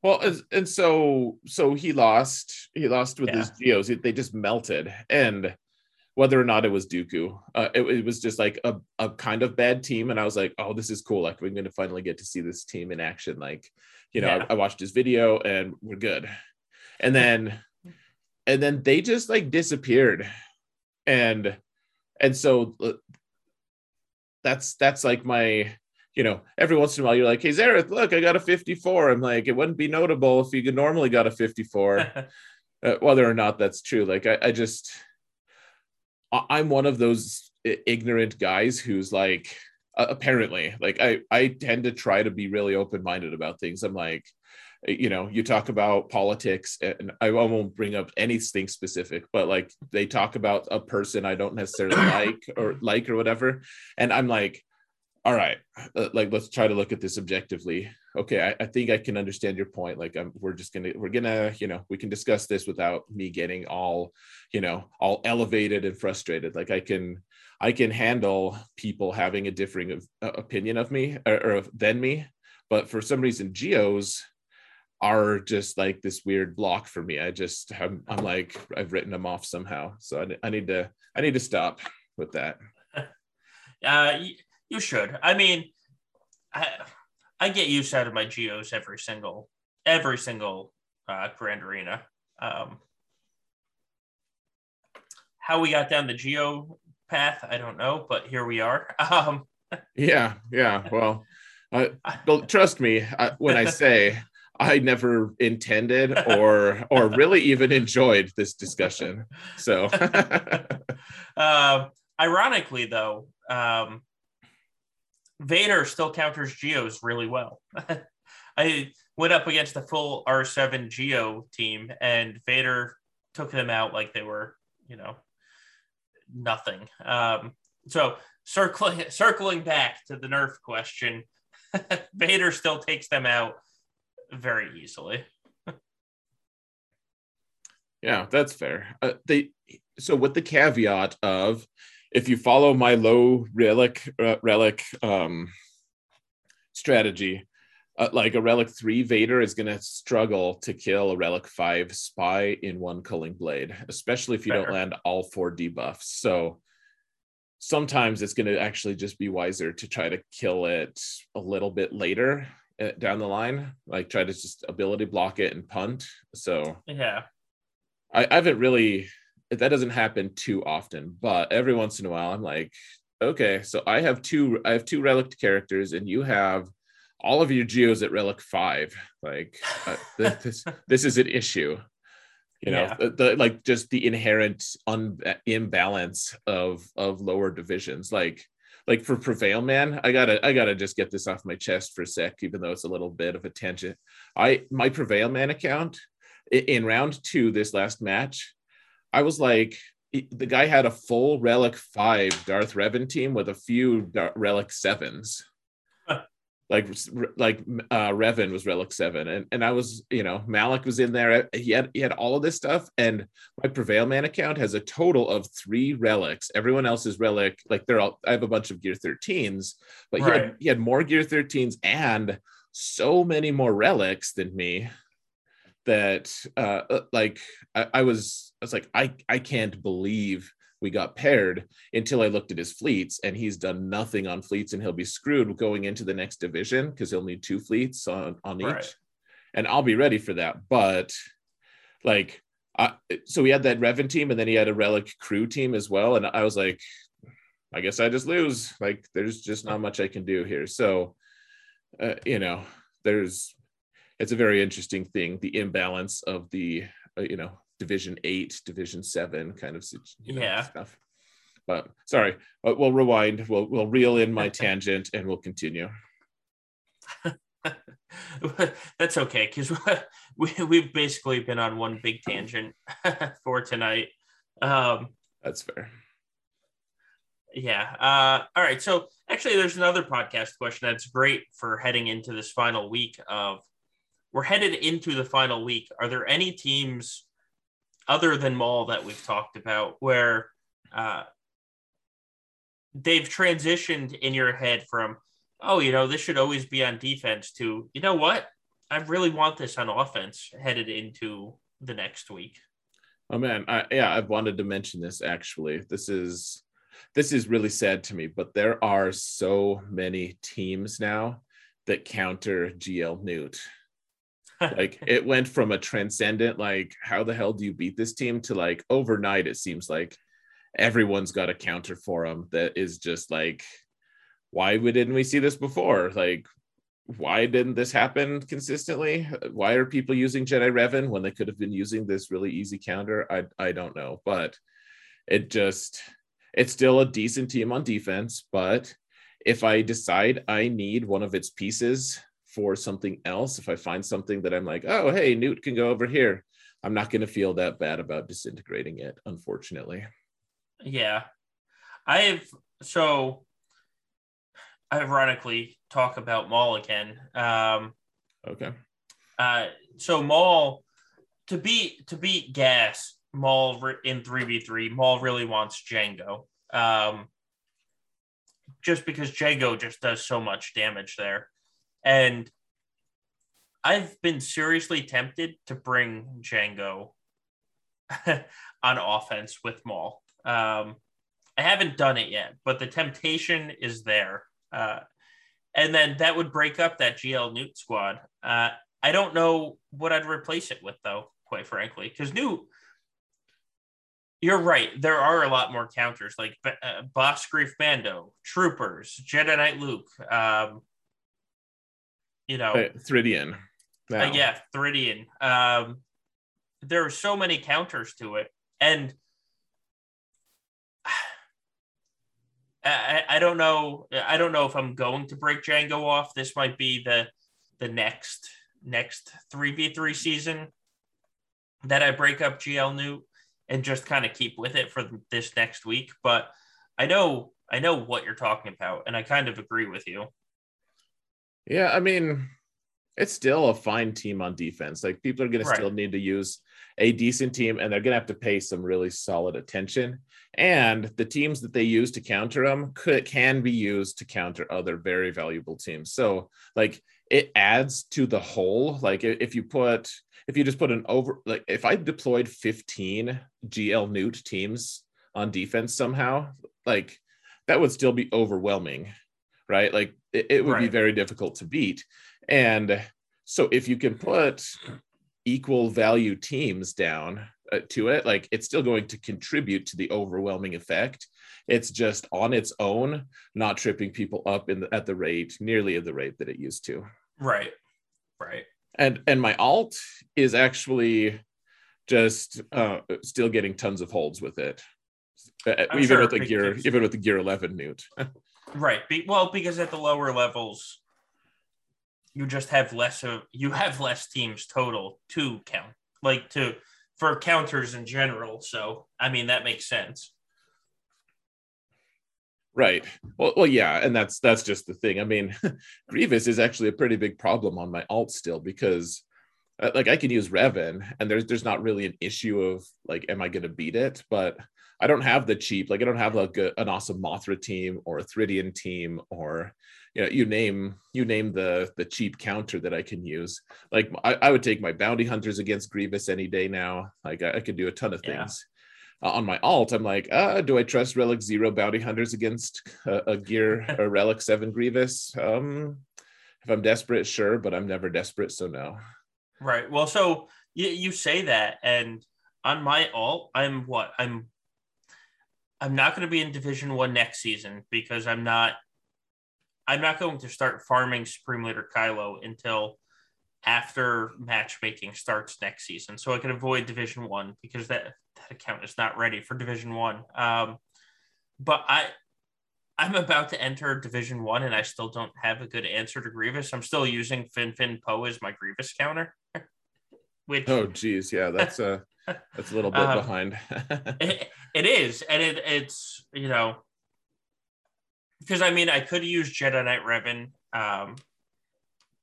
Well, and so so he lost. He lost with yeah. his Geos. They just melted, and whether or not it was Dooku. Uh, it, it, was just like a, a kind of bad team. And I was like, oh, this is cool. Like, we're going to finally get to see this team in action. Like, you know, yeah. I, I, watched his video and we're good. And then, and then they just like disappeared. And, and so uh, that's, that's like my, you know, every once in a while you're like, hey, Xaereth, look, I got a 54. I'm like, it wouldn't be notable if you could normally got a 54. uh, whether or not that's true. Like, I, I just, I'm one of those ignorant guys who's like, uh, apparently, like I I tend to try to be really open minded about things. I'm like, you know, you talk about politics, and I won't bring up anything specific, but like they talk about a person I don't necessarily like or like or whatever, and I'm like, all right, uh, like let's try to look at this objectively. Okay, I, I think I can understand your point. Like, I'm, we're just gonna, we're gonna, you know, we can discuss this without me getting all, you know, all elevated and frustrated. Like, I can, I can handle people having a differing of, uh, opinion of me or, or of, than me, but for some reason, geos are just like this weird block for me. I just I'm, I'm like I've written them off somehow, so I, I need to I need to stop with that. Uh, you should. I mean, I I get used out of my geos every single every single uh, Grand Arena. Um, how we got down the geo path, I don't know, but here we are. Um, yeah, yeah. Well, uh, trust me I, when I say I never intended or or really even enjoyed this discussion. So, uh, ironically, though, um, Vader still counters geos really well. I went up against the full R7 Geo team, and Vader took them out like they were, you know, nothing. Um, so circling circling back to the Nerf question, Vader still takes them out very easily. yeah, that's fair. Uh, they so with the caveat of if you follow my low relic uh, relic um, strategy, uh, like a relic three Vader is going to struggle to kill a relic five spy in one culling blade, especially if you Fair. don't land all four debuffs. So sometimes it's going to actually just be wiser to try to kill it a little bit later uh, down the line, like try to just ability block it and punt. So yeah, I, I haven't really. That doesn't happen too often, but every once in a while, I'm like, okay, so I have two. I have two relic characters, and you have all of your geos at relic five like uh, this this is an issue you know yeah. the, the, like just the inherent un- imbalance of of lower divisions like like for prevail man i gotta i gotta just get this off my chest for a sec even though it's a little bit of a tangent i my prevail man account in round two this last match i was like the guy had a full relic five darth revan team with a few relic sevens. Like like uh Revan was relic 7 and and I was you know Malak was in there he had he had all of this stuff and my prevail man account has a total of 3 relics. Everyone else's relic like they're all I have a bunch of gear 13s but right. he had he had more gear 13s and so many more relics than me that uh, uh like I, I was I was like I I can't believe we got paired until I looked at his fleets and he's done nothing on fleets and he'll be screwed going into the next division because he'll need two fleets on, on each. Right. And I'll be ready for that. But like, I, so he had that Revan team and then he had a Relic crew team as well. And I was like, I guess I just lose. Like, there's just not much I can do here. So, uh, you know, there's, it's a very interesting thing the imbalance of the, uh, you know, division eight division seven kind of you know, yeah. stuff. But sorry but we'll rewind we'll we'll reel in my tangent and we'll continue. That's okay because we, we've basically been on one big tangent for tonight. Um that's fair. Yeah uh all right so actually there's another podcast question that's great for heading into this final week of we're headed into the final week are there any teams other than Maul that we've talked about, where uh, they've transitioned in your head from, oh, you know, this should always be on defense to, you know what? I really want this on offense headed into the next week. Oh man, I, yeah, I've wanted to mention this actually. This is this is really sad to me, but there are so many teams now that counter GL Nute like it went from a transcendent like how the hell do you beat this team to like overnight it seems like everyone's got a counter for them that is just like why didn't we see this before? Like why didn't this happen consistently? Why are people using jedi revan when they could have been using this really easy counter? I i don't know but it just it's still a decent team on defense but if i decide i need one of its pieces for something else, if I find something that I'm like, oh, hey, Nute can go over here, I'm not going to feel that bad about disintegrating it, unfortunately. Yeah. I've so ironically talk about Maul again. Um, okay. Uh, so Maul to beat to beat Gas Maul in three v three. Maul really wants Django. Um, just because Django just does so much damage there. And I've been seriously tempted to bring Django on offense with Maul. Um, I haven't done it yet, but the temptation is there. Uh, and then that would break up that GL Nute squad. Uh, I don't know what I'd replace it with, though, quite frankly, because Nute. You're right. There are a lot more counters like uh, Bossk Greef Mando, Troopers, Jedi Knight Luke. Um, you know, uh, Thridian. Uh, yeah, Thridian. Um, there are so many counters to it, and I, I don't know. I don't know if I'm going to break Django off. This might be the the next next three v three season that I break up GL Nute and just kind of keep with it for this next week. But I know I know what you're talking about, and I kind of agree with you. Yeah, I mean, it's still a fine team on defense. Like people are going right. to still need to use a decent team and they're going to have to pay some really solid attention. And the teams that they use to counter them could, can be used to counter other very valuable teams. So like it adds to the whole. Like if you put, if you just put an over, like if I deployed 15 GL Nute teams on defense somehow, like that would still be overwhelming, right? Like it, it would right. be very difficult to beat. And so if you can put equal value teams down uh, to it, like it's still going to contribute to the overwhelming effect. It's just on its own, not tripping people up in the, at the rate nearly at the rate that it used to. Right. Right. And and my alt is actually just uh, still getting tons of holds with it, uh, even sure with the gear, even with the gear eleven Nute. right. Be, well, because at the lower levels, you just have less of you have less teams total to count like to for counters in general. So i mean that makes sense. Right. Well, well yeah and that's that's just the thing. I mean grievous is actually a pretty big problem on my alt still because uh, like i can use revan and there's there's not really an issue of like am i going to beat it? But i don't have the cheap like i don't have like a, an awesome Mothma team or a thridian team or you know you name you name the the cheap counter that i can use. Like i, I would take my bounty hunters against grievous any day now. Like i, I could do a ton of things. Yeah. uh, on my alt i'm like uh, do i trust relic zero bounty hunters against a, a gear a relic seven grievous? Um if i'm desperate sure but i'm never desperate so no. Right. Well so you, you say that and on my alt i'm what? I'm i'm not going to be in division one next season because i'm not I'm not going to start farming Supreme Leader Kylo until after matchmaking starts next season, so I can avoid Division One because that that account is not ready for Division One. Um, but I I'm about to enter Division One, and I still don't have a good answer to Grievous. I'm still using Finn Finn Poe as my Grievous counter. Which oh geez, yeah, that's a that's a little bit um, behind. it, it is, and it, it's you know because I mean I could use Jedi Knight Revan, um,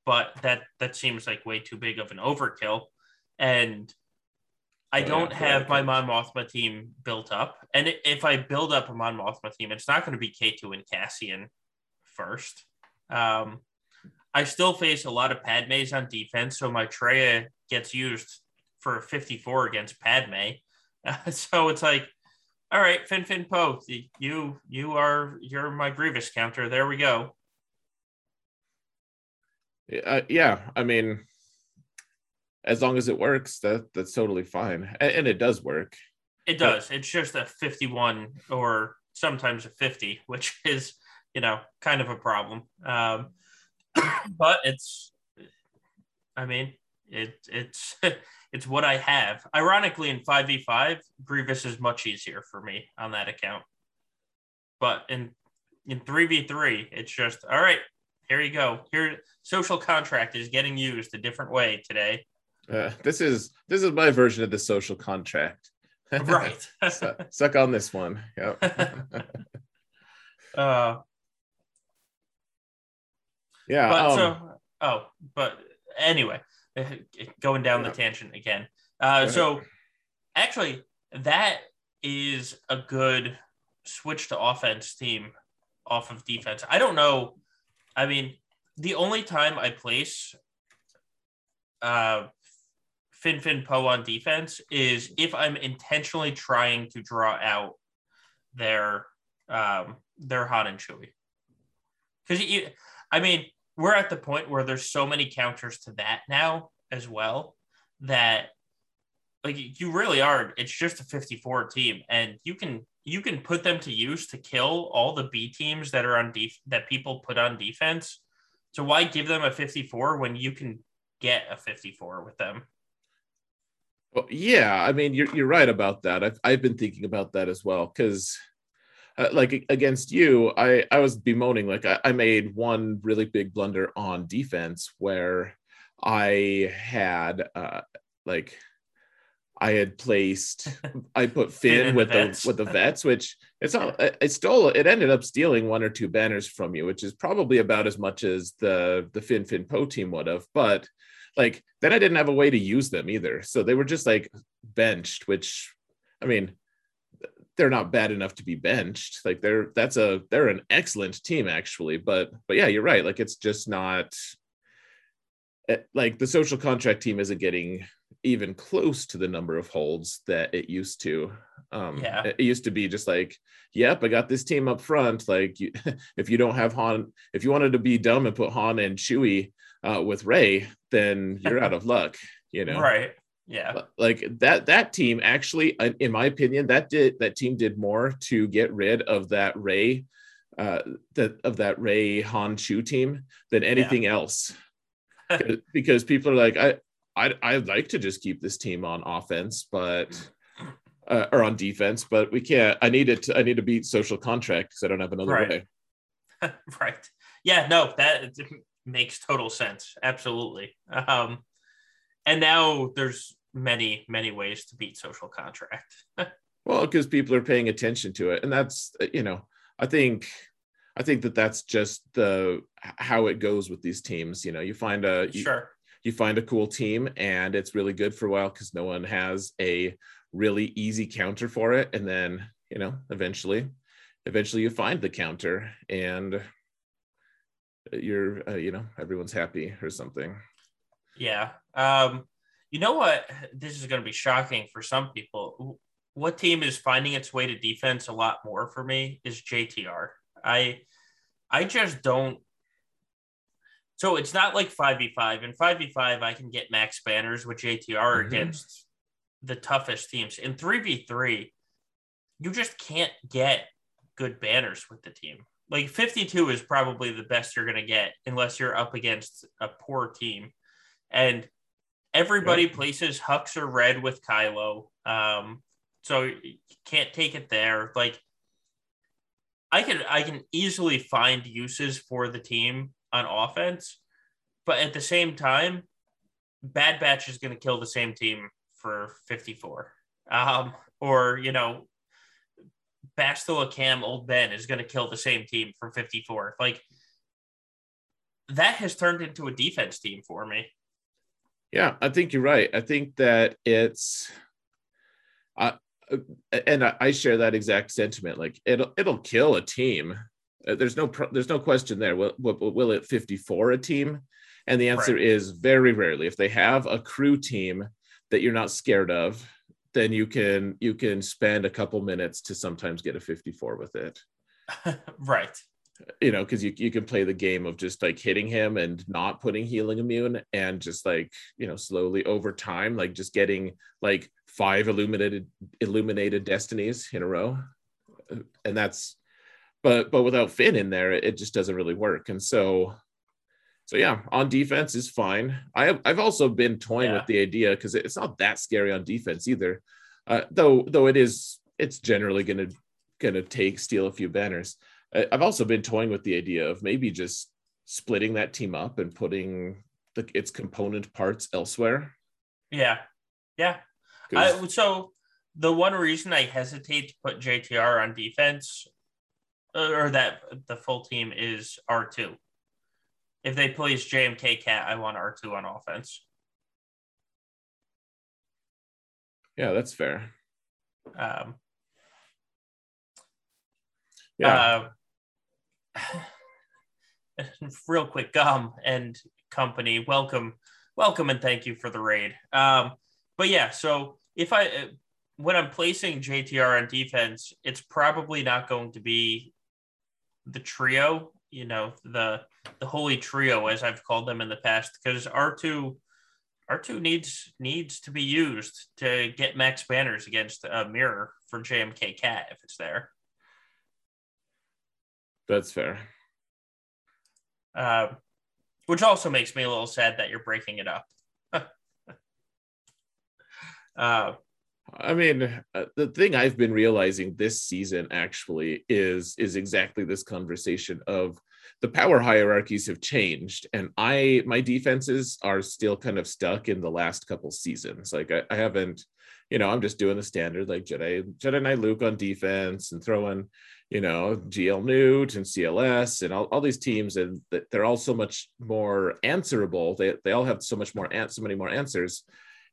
but that that seems like way too big of an overkill, and I oh, don't yeah, have my Mon Mothma team built up. And if I build up a Mon Mothma team, it's not going to be K two and Cassian first. Um, I still face a lot of Padmes on defense, so my Treya gets used for 54 against Padme. Uh, so it's like all right, Finn Finn Poe, you you are you're my Grievous counter. There we go. Uh, yeah, I mean, as long as it works, that that's totally fine, and, and it does work. It does. But, it's just a fifty-one or sometimes a fifty, which is you know kind of a problem. Um, but it's, I mean, it it's it's what I have. Ironically, in 5v5, Grievous is much easier for me on that account. But in in 3v3, it's just all right, here you go. Here social contract is getting used a different way today. Uh, this is this is my version of the social contract. right. suck, suck on this one. Yep. uh yeah. But um, so oh, but anyway, going down the tangent again. Uh, so actually, that is a good switch to offense team off of defense. I don't know. I mean, the only time I place uh, Finn Finn Poe on defense is if I'm intentionally trying to draw out their um, their hot and Chewie. Because I mean, we're at the point where there's so many counters to that now as well that like you really are it's just a 54 team and you can you can put them to use to kill all the b teams that are on def- that people put on defense. So why give them a 54 when you can get a 54 with them? Well yeah i mean you're, you're right about that. I've, I've been thinking about that as well because uh, like against you i i was bemoaning like I, I made one really big blunder on defense where i had uh like I had placed I put Finn, with the, the with the vets, which it's not it stole it ended up stealing one or two banners from you, which is probably about as much as the the Finn Finn Poe team would have. But like then I didn't have a way to use them either. So they were just like benched, which I mean they're not bad enough to be benched. Like they're that's a they're an excellent team actually, but but yeah, you're right. Like it's just not eh, like the social contract team isn't getting even close to the number of holds that it used to. Um, yeah. It used to be just like, yep, I got this team up front. Like, you, if you don't have Han, if you wanted to be dumb and put Han and Chewie uh, with Rey, then you're out of luck. You know, right? Yeah. Like that. That team actually, in my opinion, that did that team did more to get rid of that Rey uh, that of that Rey Han Chew team than anything yeah. else because people are like, I, I'd, I'd like to just keep this team on offense, but uh, or on defense, but we can't. I need it. To, I need to beat social contract because I don't have another right. way. right. Yeah. No, that makes total sense. Absolutely. Um, and now there's many, many ways to beat social contract. well, because people are paying attention to it, and that's uh, you know, I think I think that that's just the how it goes with these teams. You know, you find a you, sure you find a cool team and it's really good for a while because no one has a really easy counter for it and then you know eventually eventually you find the counter and you're uh, you know everyone's happy or something yeah um you know what this is going to be shocking for some people what team is finding its way to defense a lot more for me is jtr i i just don't so it's not like 5v5. In 5v5, I can get max banners with JTR mm-hmm. against the toughest teams. In 3v3, you just can't get good banners with the team. Like 52 is probably the best you're going to get unless you're up against a poor team. And everybody yep. places Hux or Red with Kylo. Um, so you can't take it there. Like I can I can easily find uses for the team on offense, but at the same time, Bad Batch is going to kill the same team for 54. Um, or, you know, Bastila Cam Old Ben is going to kill the same team for 54. Like, that has turned into a defense team for me. Yeah, I think you're right. I think that it's, uh, and I share that exact sentiment. Like it'll it'll kill a team uh, there's no there's no question there. Will, will, will it 54 a team? And the answer right. is very rarely. If they have a crew team that you're not scared of, then you can you can spend a couple minutes to sometimes get a 54 with it. right. You know, because you, you can play the game of just like hitting him and not putting healing immune and just like, you know, slowly over time, like just getting like five illuminated illuminated destinies in a row. And that's but but without Finn in there, it just doesn't really work. And so, so yeah, on defense is fine. I have, I've also been toying yeah. with the idea because it's not that scary on defense either, uh, though though it is it's generally gonna gonna take steal a few banners. I've also been toying with the idea of maybe just splitting that team up and putting the, its component parts elsewhere. Yeah, yeah. I, so the one reason I hesitate to put JTR on defense or that the full team is R2. If they place JMK Cat, I want R2 on offense. Yeah, that's fair. Um, yeah. Uh, real quick, Gum and company, welcome, welcome, and thank you for the raid. Um, but yeah, so if I when I'm placing JTR on defense, it's probably not going to be the trio, you know, the the holy trio as I've called them in the past, because R2 R2 needs needs to be used to get max banners against a mirror for JMK Cat if it's there. That's fair. Uh, which also makes me a little sad that you're breaking it up. uh, I mean, uh, the thing I've been realizing this season actually is is exactly this conversation of the power hierarchies have changed, and I my defenses are still kind of stuck in the last couple seasons. Like I, I haven't, you know, I'm just doing the standard like Jedi Jedi Knight Luke on defense and throwing, you know, GL Nute and CLS and all, all these teams, and they're all so much more answerable. They they all have so much more so many more answers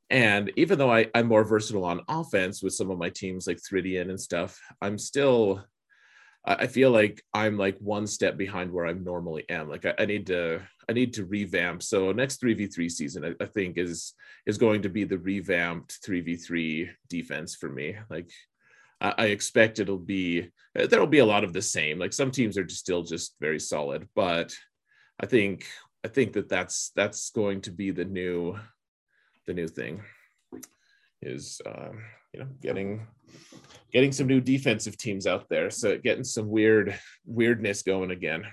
and even though I, I'm more versatile on offense with some of my teams like Thridian and stuff, I'm still I feel like I'm like one step behind where I normally am. Like I, I need to I need to revamp. So next 3v3 season, I, I, think is is going to be the revamped 3v3 defense for me. Like I, expect it'll be there'll be a lot of the same. Like some teams are just still just very solid, but I think I think that that's that's going to be the new the new thing is uh, you know getting getting some new defensive teams out there so getting some weird weirdness going again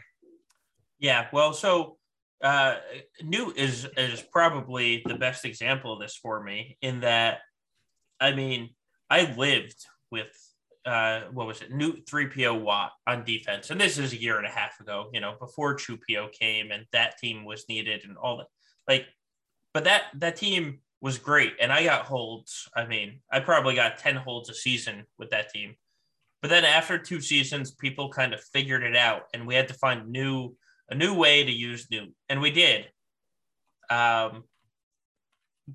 yeah well so uh Nute is is probably the best example of this for me in that i mean i lived with uh what was it Nute 3po Wat on defense and this is a year and a half ago you know before 2po came and that team was needed and all that like but that that team was great. And I got holds. I mean, I probably got 10 holds a season with that team. But then after two seasons, people kind of figured it out and we had to find new a new way to use Nute and we did. Um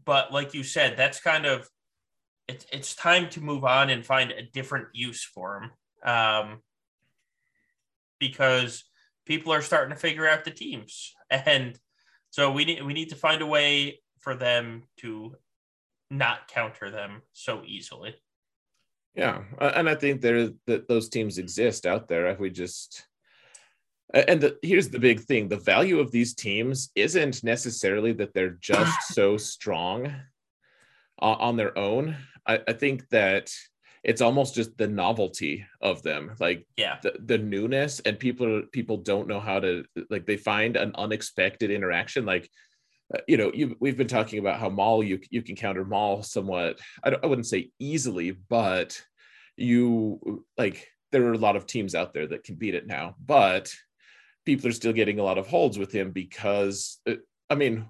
but like you said, that's kind of it's it's time to move on and find a different use for them. Um because people are starting to figure out the teams. And so we need we need to find a way for them to not counter them so easily. Yeah, and I think there that those teams exist out there. If we just and the, here's the big thing: the value of these teams isn't necessarily that they're just so strong uh, on their own. I, I, think that it's almost just the novelty of them, like yeah, the, the newness, and people people don't know how to like they find an unexpected interaction, like uh, you know, you, we've been talking about how Maul you you can counter Maul somewhat. I, I wouldn't say easily, but you like there are a lot of teams out there that can beat it now, but people are still getting a lot of holds with him because uh, I mean,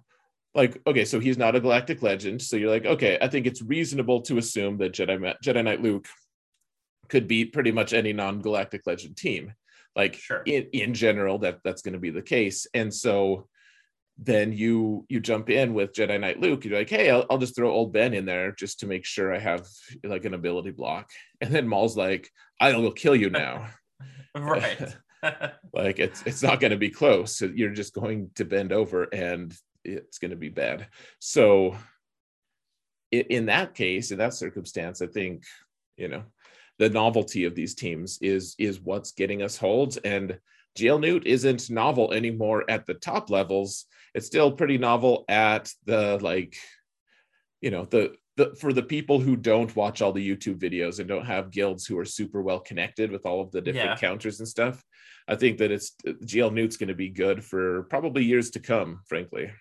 like okay, so he's not a galactic legend, so you're like okay, I think it's reasonable to assume that Jedi Jedi Knight Luke could beat pretty much any non-galactic legend team. Like sure. in in general, that that's going to be the case, and so then you you jump in with Jedi Knight Luke. You're like, hey, I'll, I'll, just throw old Ben in there just to make sure I have like an ability block. And then Maul's like, I will kill you now. right. like it's it's not going to be close. You're just going to bend over and it's going to be bad. So in that case, in that circumstance, I think you know the novelty of these teams is is what's getting us holds and GL Nute isn't novel anymore at the top levels. It's still pretty novel at the like, you know, the the for the people who don't watch all the YouTube videos and don't have guilds who are super well connected with all of the different yeah. counters and stuff. I think that it's GL Nute's going to be good for probably years to come, frankly.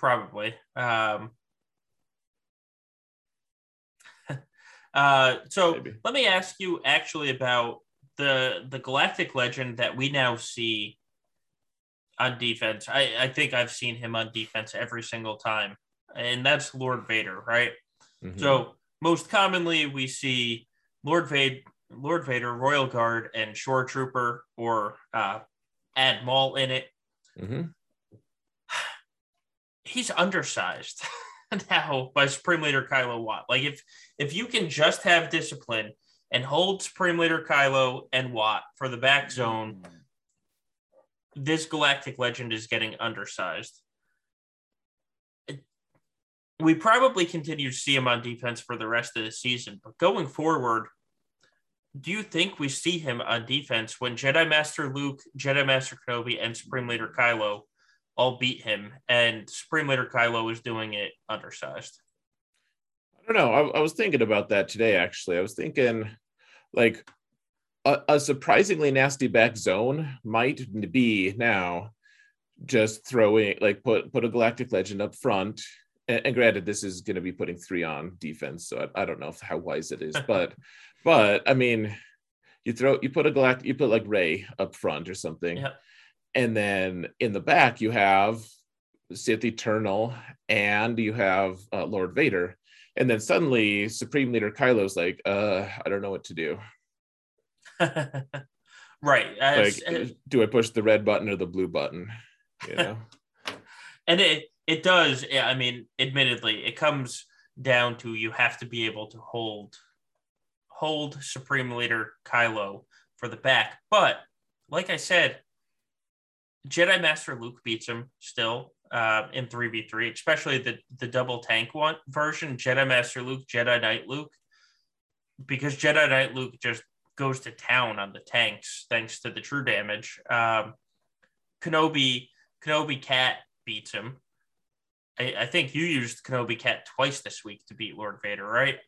Probably. Um, uh, so Maybe. let me ask you actually about the the galactic legend that we now see on defense. I, I think I've seen him on defense every single time, and that's Lord Vader, right? Mm-hmm. So most commonly we see Lord Vader, Lord Vader, Royal Guard, and Shore Trooper, or uh, add Maul in it. Mm-hmm. He's undersized now by Supreme Leader Kylo Wat. Like if if you can just have discipline and hold Supreme Leader Kylo and Wat for the back zone, this galactic legend is getting undersized. We probably continue to see him on defense for the rest of the season, but going forward, do you think we see him on defense when Jedi Master Luke, Jedi Master Kenobi, and Supreme Leader Kylo all beat him, and Supreme Leader Kylo is doing it undersized? I don't know. I, I was thinking about that today. Actually, I was thinking, like, a, a surprisingly nasty back zone might be now just throwing like put put a galactic legend up front and, and granted this is going to be putting three on defense so I, I don't know how wise it is but but i mean you throw you put a galactic you put like Rey up front or something Yep. And then in the back you have sith eternal and you have uh, lord vader and then suddenly supreme leader kylo's like uh i don't know what to do right. As- like do i push the red button or the blue button you know and it it does. I mean, admittedly, it comes down to you have to be able to hold hold Supreme Leader Kylo for the back. But like I said, Jedi Master Luke beats him still uh, in three v three, especially the the double tank one version. Jedi Master Luke, Jedi Knight Luke, because Jedi Knight Luke just goes to town on the tanks thanks to the true damage. Um, Kenobi Kenobi Cat beats him. I, I think you used Kenobi Cat twice this week to beat Lord Vader, right?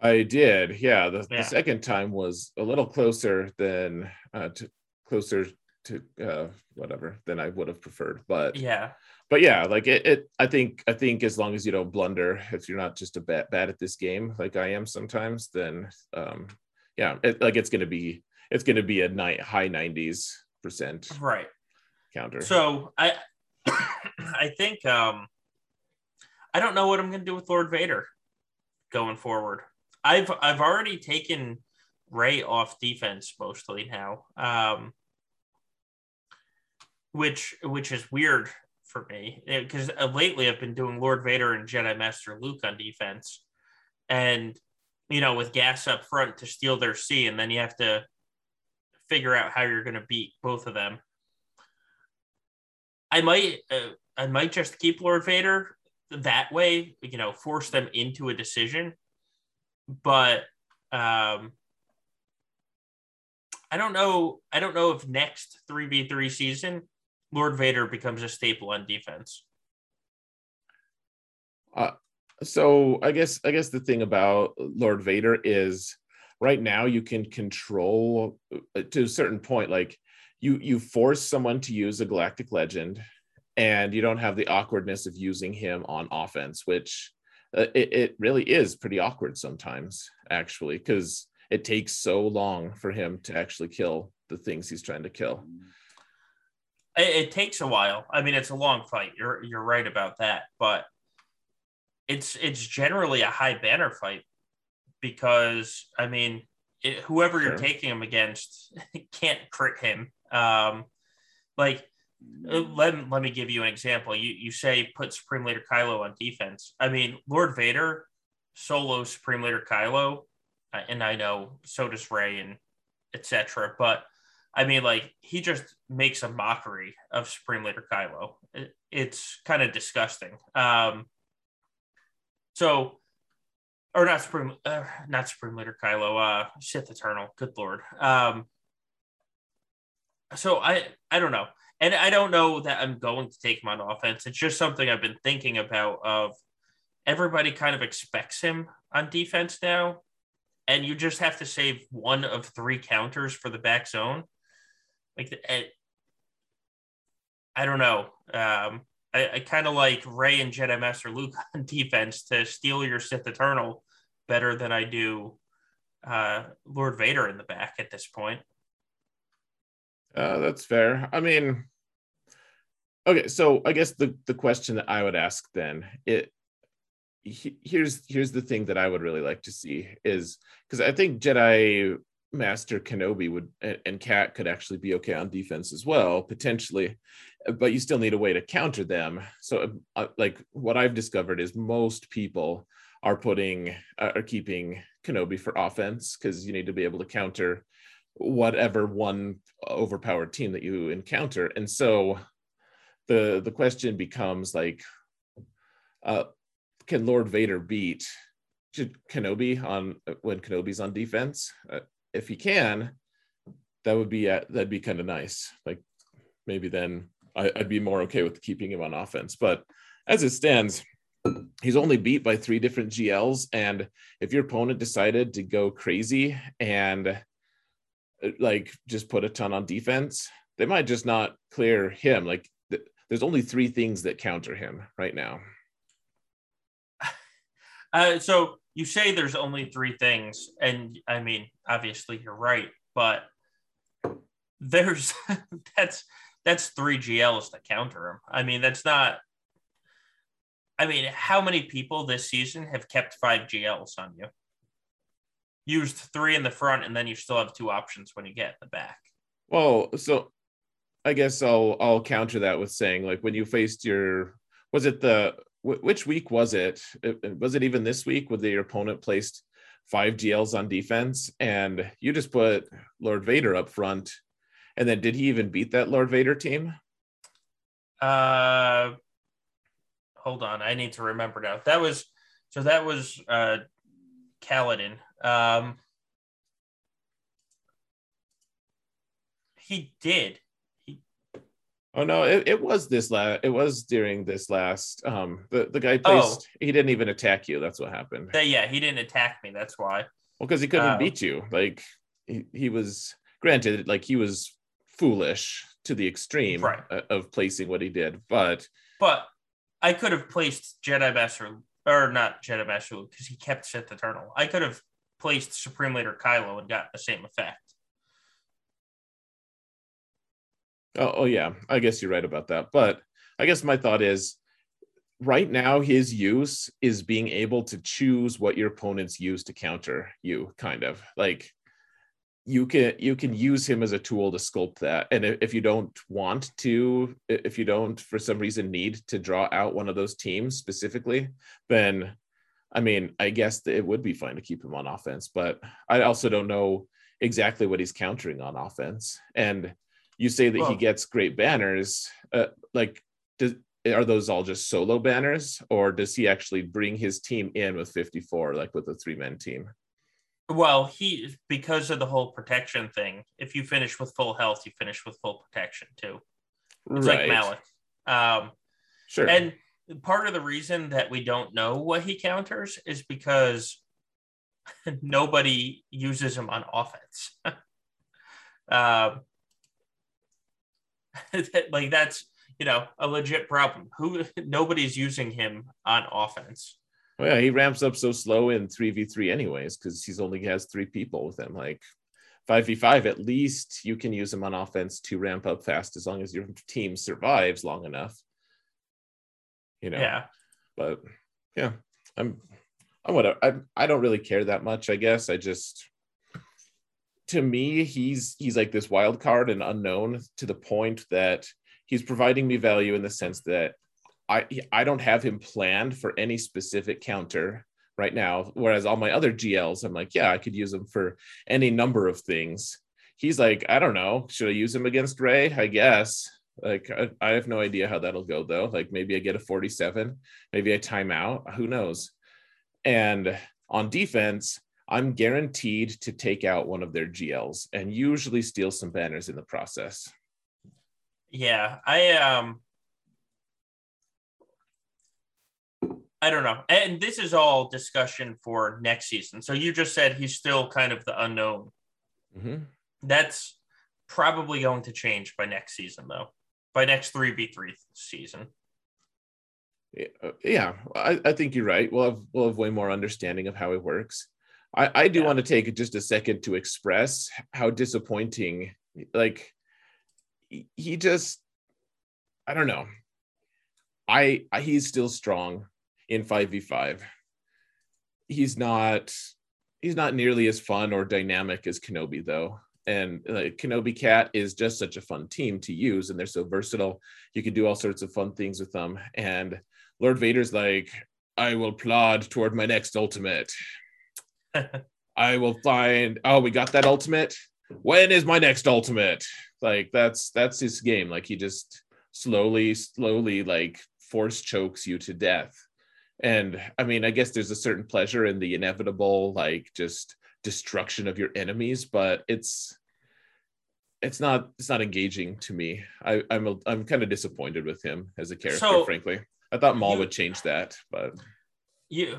I did. Yeah. The, Yeah. the second time was a little closer than uh to closer to uh whatever than I would have preferred. But Yeah. but yeah, like it, it I think I think as long as you don't blunder, if you're not just a bad bad at this game like I am sometimes, then um yeah, it, like it's gonna be it's gonna be a night high 90s percent Right. counter. So I I think um I don't know what I'm gonna do with Lord Vader going forward. I've I've already taken Rey off defense mostly now. Um which which is weird for me because lately I've been doing Lord Vader and Jedi Master Luke on defense, and you know with gas up front to steal their C, and then you have to figure out how you're going to beat both of them. I might uh, I might just keep Lord Vader that way, you know, force them into a decision. But um I don't know I don't know if next 3v3 season Lord Vader becomes a staple on defense. so I guess I guess the thing about Lord Vader is right now you can control uh, to a certain point like you you force someone to use a galactic legend and you don't have the awkwardness of using him on offense which uh, it, it really is pretty awkward sometimes actually because it takes so long for him to actually kill the things he's trying to kill It, it takes a while. I mean, it's a long fight. You're you're right about that, but it's it's generally a high banner fight because I mean, it, whoever you're taking him against can't crit him. Um, like uh, let, let me give you an example. You you say put Supreme Leader Kylo on defense. I mean, Lord Vader solo Supreme Leader Kylo, uh, and I know so does Rey and etc. But I mean, like he just makes a mockery of Supreme Leader Kylo. It, it's kind of disgusting. Um, so, or not Supreme, uh, not Supreme Leader Kylo, uh, Sith Eternal. Good lord. Um, so I, I don't know, and I don't know that I'm going to take him on offense. It's just something I've been thinking about. Of everybody kind of expects him on defense now, and you just have to save one of three counters for the back zone. Like, the, eh, I don't know. Um, I, I kind of like Rey and Jedi Master Luke on defense to steal your Sith Eternal better than I do uh, Lord Vader in the back at this point. Uh, that's fair. I mean, okay. So I guess the the question that I would ask then it he- here's here's the thing that I would really like to see is because I think Jedi Master Kenobi would and, Cat could actually be okay on defense as well potentially, but you still need a way to counter them. So uh, like what I've discovered is most people are putting uh, are keeping Kenobi for offense because you need to be able to counter whatever one overpowered team that you encounter. And so the the question becomes like uh can Lord Vader beat Kenobi on when Kenobi's on defense? Uh, if he can, that would be uh, that'd be kind of nice. Like maybe then I, I'd be more okay with keeping him on offense. But as it stands, he's only beat by three different GLs. And if your opponent decided to go crazy and uh, like just put a ton on defense, they might just not clear him. Like th- there's only three things that counter him right now. Uh, so you say there's only three things, and I mean, obviously you're right, but there's that's that's three GLs to counter him. I mean, that's not. I mean, how many people this season have kept five GLs on you? Used three in the front, and then you still have two options when you get in the back. Well, so I guess I'll I'll counter that with saying like when you faced your was it the which week was it? Was it even this week when your opponent placed five GLs on defense and you just put Lord Vader up front? And then did he even beat that Lord Vader team? Uh, hold on, I need to remember now. That was so that was uh Kaladin. Um, he did. Oh no, it, it was this last. It was during this last. Um, the the guy placed. Oh. He didn't even attack you. That's what happened. yeah, he didn't attack me. That's why. Well, because he couldn't um, beat you. Like he, he was granted. Like he was foolish to the extreme right. of placing what he did, but but I could have placed Jedi Master or not Jedi Master because he kept Sith Eternal. I could have placed Supreme Leader Kylo and got the same effect. Oh, oh yeah, I guess you're right about that. But I guess my thought is right now his use is being able to choose what your opponents use to counter you kind of. Like you can you can use him as a tool to sculpt that. And if you don't want to if you don't for some reason need to draw out one of those teams specifically then i mean i guess it would be fine to keep him on offense. But i also don't know exactly what he's countering on offense. And you say that well, he gets great banners uh, like does are those all just solo banners or does he actually bring his team in with 54 like with a three-man team? Well he because of the whole protection thing if you finish with full health you finish with full protection too. It's right. like Malak um sure. and part of the reason that we don't know what he counters is because nobody uses him on offense. Um like that's you know a legit problem. Who nobody's using him on offense. Well, yeah, he ramps up so slow in three v three anyways because he's only has three people with him. Like five v five, at least you can use him on offense to ramp up fast as long as your team survives long enough. You know. Yeah. But yeah, I'm. I'm whatever. I I don't really care that much. I guess I just to me, he's he's like this wild card and unknown to the point that he's providing me value in the sense that I I don't have him planned for any specific counter right now. Whereas all my other GLs, I'm like, yeah, I could use them for any number of things. He's like, I don't know, should I use him against Rey? I guess. Like I, I have no idea how that'll go though. Like maybe I get a 47, maybe I time out. Who knows? And on defense, I'm guaranteed to take out one of their GLs and usually steal some banners in the process. Yeah, I um I don't know. And this is all discussion for next season. So you just said he's still kind of the unknown. Mm-hmm. That's probably going to change by next season, though. By next 3v3 season. Yeah, I, I think you're right. We'll have we'll have way more understanding of how it works. I, I do yeah. want to take just a second to express how disappointing, like, he just, I don't know. I, I he's still strong in 5v5. He's not he's not nearly as fun or dynamic as Kenobi though. And uh, Kenobi Cat is just such a fun team to use, and they're so versatile. You can do all sorts of fun things with them. And Lord Vader's like, I will plod toward my next ultimate. I will find. Oh, we got that ultimate. when is my next ultimate? Like that's that's his game. Like he just slowly, slowly like force chokes you to death. And I mean, I guess there's a certain pleasure in the inevitable, like just destruction of your enemies, but it's it's not it's not engaging to me. I, I'm a, I'm kind of disappointed with him as a character, So, frankly. I thought Maul you- would change that, but You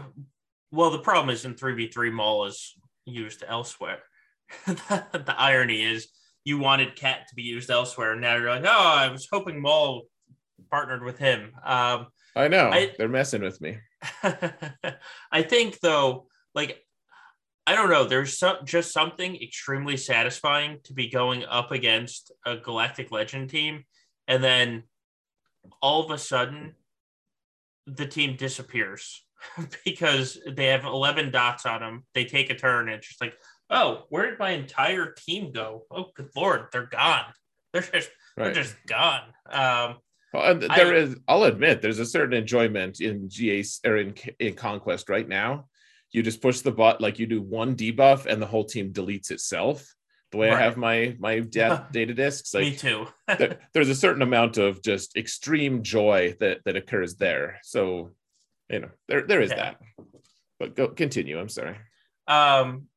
well, the problem is in three v three, Maul is used elsewhere. the irony is you wanted Cat to be used elsewhere, and now you're like, oh, I was hoping Maul partnered with him. Um, I know I- they're messing with me. I think though, like I don't know, there's some, just something extremely satisfying to be going up against a Galactic Legend team, and then all of a sudden the team disappears because they have 11 dots on them. They take a turn, and it's just like, oh, where did my entire team go? Oh, good lord, they're gone. They're just Right. they're just gone. Um, Well, and there I- is- I'll admit, there's a certain enjoyment in GA or in, in Conquest right now. You just push the button, like you do one debuff, and the whole team deletes itself. The way I have my my da- data discs, me too. there- there's a certain amount of just extreme joy that that occurs there. So, you know, there there is Yeah. that. But go continue. I'm sorry. Um,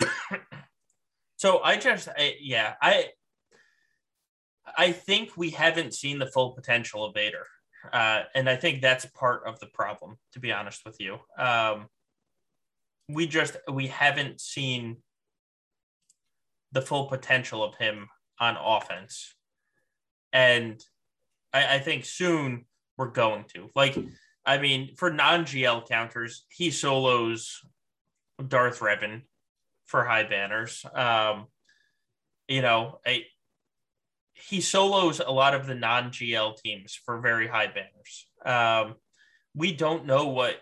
so I just, I, yeah, I, I think we haven't seen the full potential of Vader, uh, and I think that's part of the problem. To be honest with you, um, we just we haven't seen the full potential of him on offense, and I, I think soon we're going to. Like, I mean, for non-GL counters, he solos Darth Revan for high banners. Um, you know, I, he solos a lot of the non GL teams for very high banners. Um, we don't know what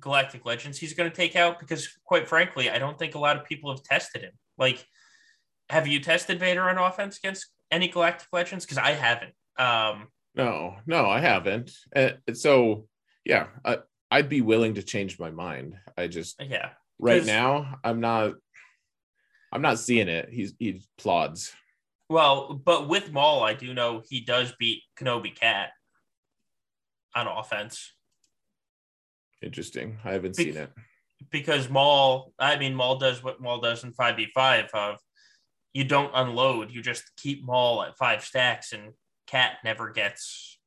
Galactic Legends he's going to take out because, quite frankly, I don't think a lot of people have tested him. Like, have you tested Vader on offense against any Galactic Legends? Because I haven't. Um, No, no, I haven't. Uh, so, yeah, I, I'd be willing to change my mind. I just yeah. Right now, I'm not. I'm not seeing it. He's he plods. Well, but with Maul, I do know he does beat Kenobi Cat on offense. Interesting. I haven't Be- seen it. because Maul, I mean, Maul does what Maul does in 5v5 of you don't unload, you just keep Maul at five stacks, and Cat never gets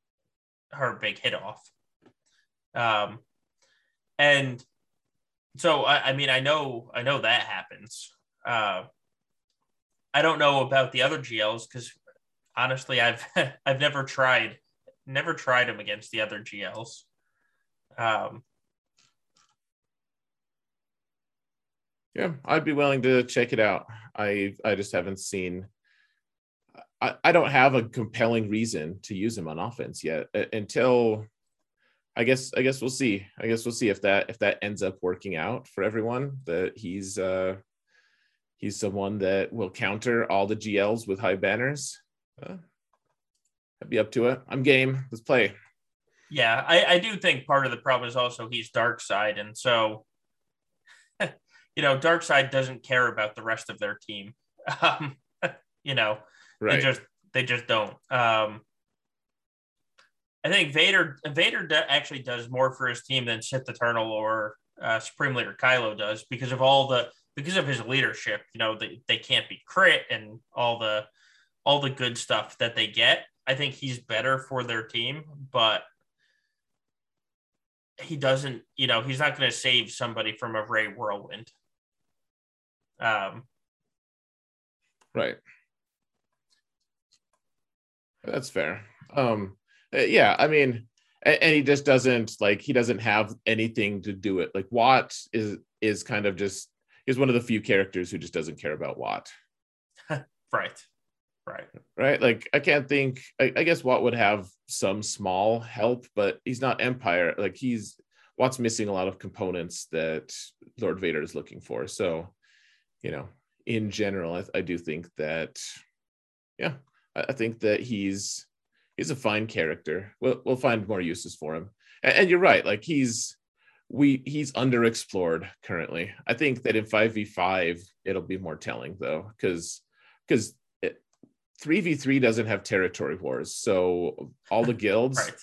her big hit off. Um, and so I, I mean, I know, I know that happens. Uh, I don't know about the other GLs because honestly, I've I've never tried, never tried them against the other GLs. Um, Yeah, I'd be willing to check it out. I I just haven't seen. I, I don't have a compelling reason to use him on offense yet until I guess I guess we'll see. I guess we'll see if that if that ends up working out for everyone that he's uh he's someone that will counter all the GLs with high banners. Uh, I'd be up to it. I'm game. Let's play. Yeah, I, I do think part of the problem is also he's dark side, and so you know, dark side doesn't care about the rest of their team. Um, you know, Right. they just they just don't. Um, I think Vader Vader actually does more for his team than Sith Eternal or uh, Supreme Leader Kylo does because of all the because of his leadership. You know, they, they can't be crit and all the all the good stuff that they get. I think he's better for their team, but he doesn't. You know, he's not going to save somebody from a Rey whirlwind. Um, Right. That's fair. Um Uh, yeah, I mean and he just doesn't like he doesn't have anything to do it. Like Wat is is kind of just he's one of the few characters who just doesn't care about Wat. right, right. Right? Like I can't think I, I guess Wat would have some small help, but he's not Empire. Like he's Wat's missing a lot of components that Lord Vader is looking for. So, you know, in general, I, I do think that, yeah, I, I think that he's he's a fine character. We'll we'll find more uses for him. And, and you're right. Like he's we he's underexplored currently. I think that in 5v5 it'll be more telling though, because because 3v3 doesn't have territory wars. So all the guilds, right.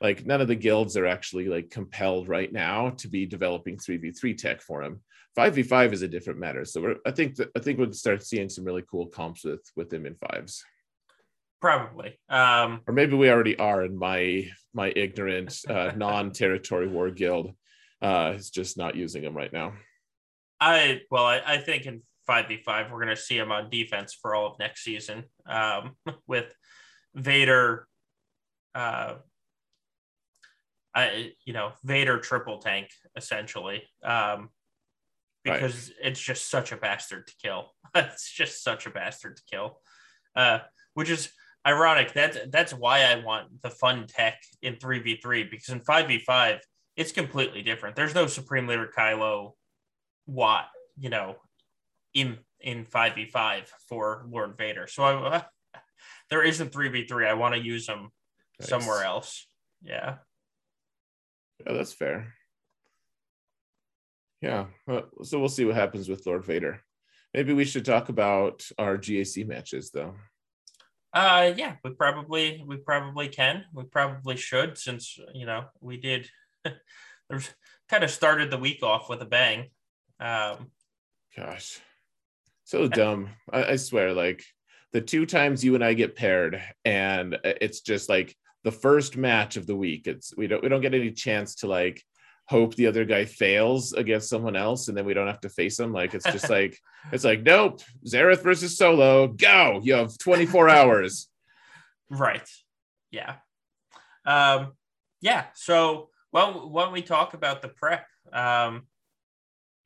like none of the guilds are actually like compelled right now to be developing 3v3 tech for him. 5v5 is a different matter. So we're, I think that I think we'll start seeing some really cool comps with with them in fives. Probably. Um, or maybe we already are in my my ignorant uh, non-territory war guild uh, is just not using them right now. I well, I, I think in five v five we're going to see him on defense for all of next season um, with Vader. Uh, I you know Vader triple tank essentially um, because right. it's just such a bastard to kill. it's just such a bastard to kill, uh, which is ironic. That's that's why I want the fun tech in three v three because in five v five it's completely different. There's no Supreme Leader Kylo Wat, you know, in in 5v5 for Lord Vader. So I, there isn't 3v3. I want to use them nice. somewhere else. Yeah. Yeah, that's fair. Yeah. So we'll see what happens with Lord Vader. Maybe we should talk about our GAC matches though. Uh yeah, we probably we probably can. We probably should since you know we did there's kind of started the week off with a bang. Um, Gosh, so dumb. I, I swear, like the two times you and I get paired, and it's just like the first match of the week. It's we don't we don't get any chance to like hope the other guy fails against someone else and then we don't have to face him like it's just like it's like nope Xaereth versus solo go you have 24 hours right yeah um yeah so well, when we talk about the prep, um,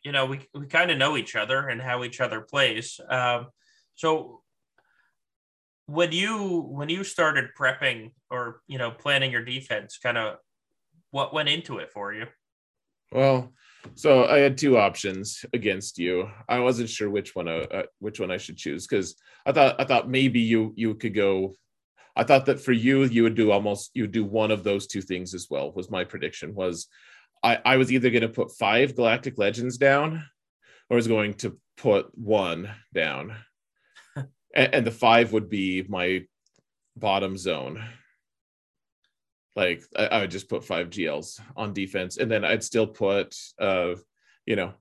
you know, we, we kind of know each other and how each other plays. Um, so when you when you started prepping or you know planning your defense, kind of what went into it for you? Well, so I had two options against you. I wasn't sure which one uh, uh which one I should choose because I thought I thought maybe you you could go I thought that for you, you would do almost you would do one of those two things as well. Was my prediction was I, I was either going to put five Galactic Legends down, or was going to put one down, and, and the five would be my bottom zone. Like I, I would just put five GLs on defense, and then I'd still put uh, you know,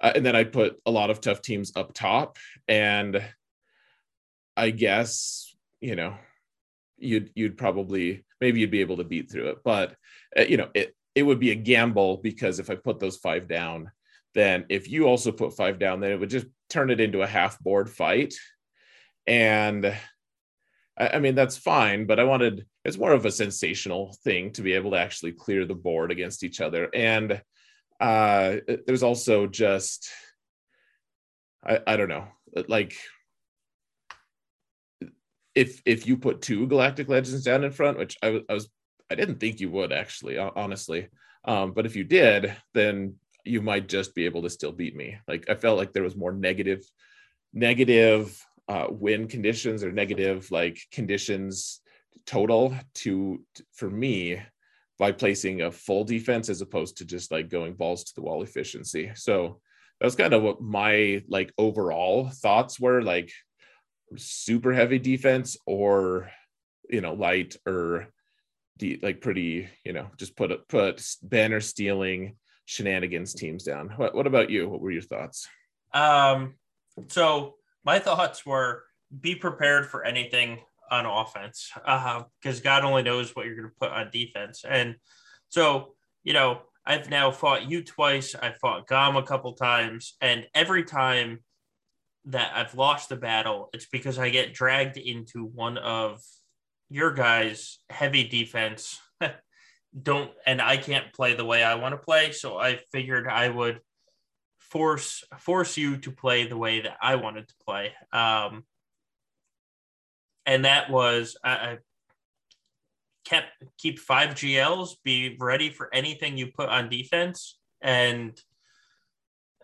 uh, and then I'd put a lot of tough teams up top, and I guess you know you'd you'd probably maybe you'd be able to beat through it but uh, you know it it would be a gamble because if i put those five down then if you also put five down then it would just turn it into a half board fight and I, I mean that's fine but i wanted it's more of a sensational thing to be able to actually clear the board against each other and uh there's also just I, I don't know like if if you put two Galactic Legends down in front, which I, I was I didn't think you would actually, honestly. Um, but if you did, then you might just be able to still beat me. Like I felt like there was more negative, negative uh, win conditions or negative like conditions total to for me by placing a full defense as opposed to just like going balls to the wall efficiency. So that's kind of what my like overall thoughts were. Like super heavy defense or you know light or de- like pretty you know just put put banner stealing shenanigans teams down what, what about you what were your thoughts um so my thoughts were be prepared for anything on offense because uh, god only knows what you're going to put on defense and so you know i've now fought you twice i fought gom a couple times and every time that I've lost the battle, it's because I get dragged into one of your guys' heavy defense. Don't and I can't play the way I want to play, so I figured I would force force you to play the way that I wanted to play. Um, and that was I, I kept keep five GLs, be ready for anything you put on defense, and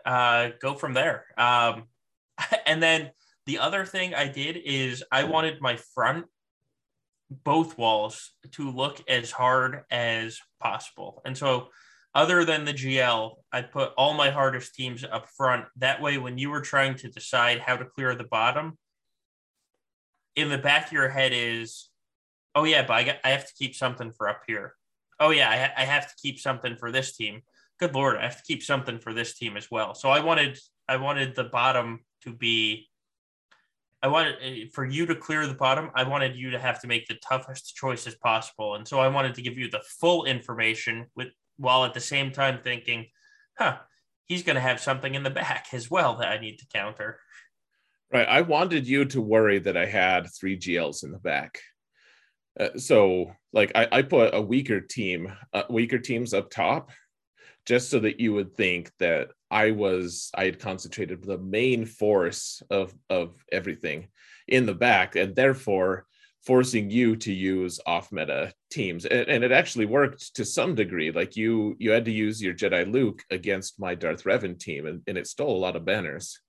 uh, go from there. Um, and then the other thing I did is I wanted my front both walls to look as hard as possible. And so other than the GL, I put all my hardest teams up front. That way, when you were trying to decide how to clear the bottom, in the back of your head is, oh yeah, but I, got, I have to keep something for up here. Oh yeah, I, I have to keep something for this team. Good lord, I have to keep something for this team as well. So I wanted I wanted the bottom to be. I wanted eh, for you to clear the bottom. I wanted you to have to make the toughest choices possible, and so I wanted to give you the full information with while at the same time thinking, huh, he's going to have something in the back as well that I need to counter. Right. I wanted you to worry that I had three GLs in the back. Uh, so, like, I, I, put a weaker team, uh, weaker teams up top, just so that you would think that I was, I had concentrated the main force of of everything in the back, and therefore forcing you to use off meta teams. And, and, it actually worked to some degree. Like you you had to use your jedi luke against my darth revan team and, and it stole a lot of banners.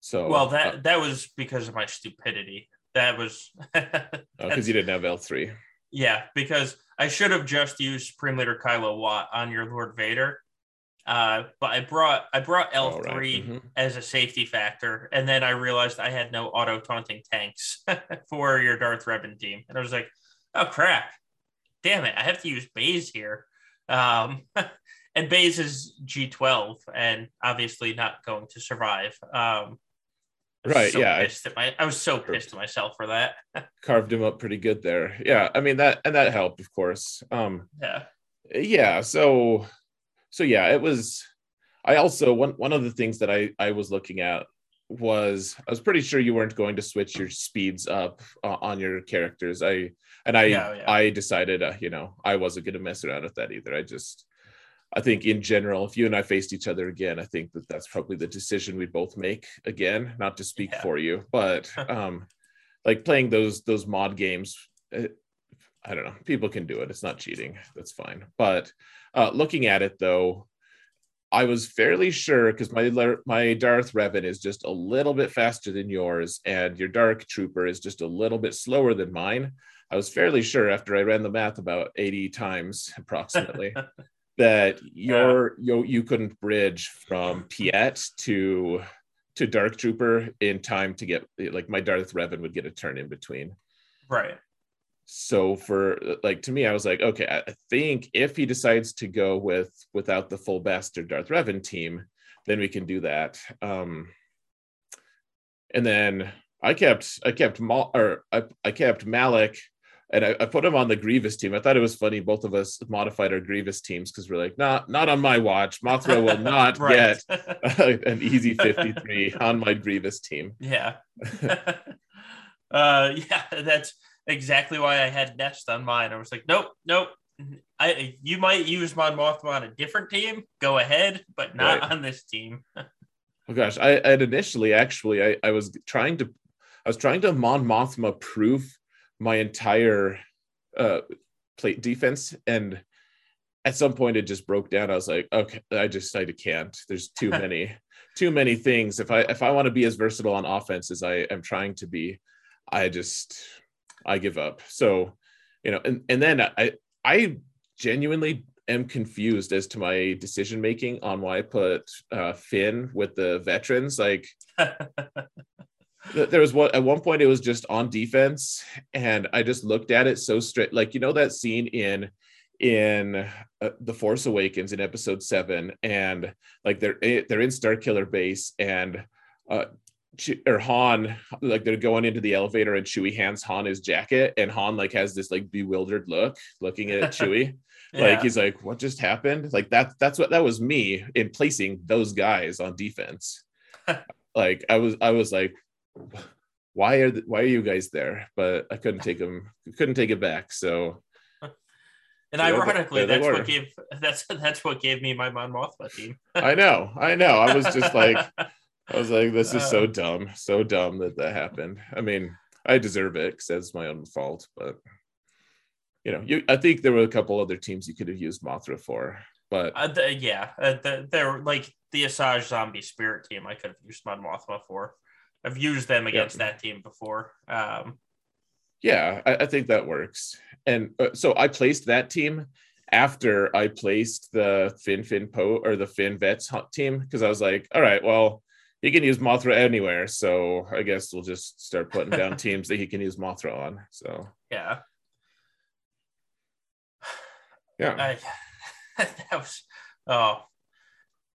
So well that uh, that was because of my stupidity. That was because oh, you didn't have l3 yeah because i should have just used supreme leader kylo wat on your lord vader uh, but I brought I brought L three right. mm-hmm. as a safety factor, and then I realized I had no auto taunting tanks for your Darth Revan team, and I was like, "Oh crap, damn it! I have to use Baze here." Um, and Baze is G twelve, and obviously not going to survive. Um, right? So yeah, my, I was so pissed at myself for that. carved him up pretty good there. Yeah, I mean that, and that helped, of course. Um, yeah, yeah. So so yeah, it was. I also one one of the things that I I was looking at was I was pretty sure you weren't going to switch your speeds up uh, on your characters. I and I yeah, yeah. I decided uh, you know I wasn't going to mess around with that either. I just I think in general, if you and I faced each other again, I think that that's probably the decision we both make again. Not to speak yeah. for you, but um, like playing those those mod games, it, uh, I don't know. People can do it. It's not cheating. That's fine. But uh, looking at it though, I was fairly sure because my my Darth Revan is just a little bit faster than yours, and your Dark Trooper is just a little bit slower than mine. I was fairly sure after I ran the math about 80 times approximately that your yeah. you, you couldn't bridge from Piett to to Dark Trooper in time to get like my Darth Revan would get a turn in between. Right so for like to me i was like okay i think if he decides to go with without the full bastard darth revan team then we can do that. Um and then i kept i kept Mal, or I, I kept malak and I, I, put him on the grievous team. I thought it was funny both of us modified our grievous teams because we're like not not on my watch. Mothma will not get an easy 53 on my grievous team. Yeah. Uh yeah that's exactly why I had Nest on mine. I was like, nope, nope. I you might use Mon Mothma on a different team. Go ahead, but not right. on this team. oh gosh, I had initially actually I, I was trying to I was trying to Mon Mothma proof my entire uh plate defense and at some point it just broke down. I was like, okay, I just I can't. There's too many, too many things. If I if I want to be as versatile on offense as I am trying to be, I just I give up. So, you know, and, and then I I genuinely am confused as to my decision making on why I put uh, Finn with the veterans. Like there was one at one point it was just on defense, and I just looked at it so straight. Like you know that scene in in uh, the Force Awakens in Episode Seven, and like they're eh, they're in Starkiller Base, and uh, or Han, like they're going into the elevator and Chewie hands Han his jacket, and Han like has this like bewildered look looking at Chewie. yeah. Like he's like, what just happened? Like that that's what that was me in placing those guys on defense. like I was I was like, why are the, why are you guys there? But I couldn't take them, couldn't take it back. So and ironically, that's what gave that's that's what gave me my Mon Mothma team. I know, I know. I was just like I was like, this is so uh. dumb, so dumb that that happened. I mean, I deserve it because that's my own fault, but you know, you I think there were a couple other teams you could have used Mothma for, but uh, the, yeah, uh, the, they're like the Asajj Zombie Spirit team. I could have used Mon Mothma for. I've used them against that team before. Um, yeah, I, I, think that works. And uh, so I placed that team after I placed the Finn Finn Poe or the Finn Vets team because I was like, all right, well, he can use Mothma anywhere, so I guess we'll just start putting down teams that he can use Mothma on. So yeah, yeah, I, that was oh.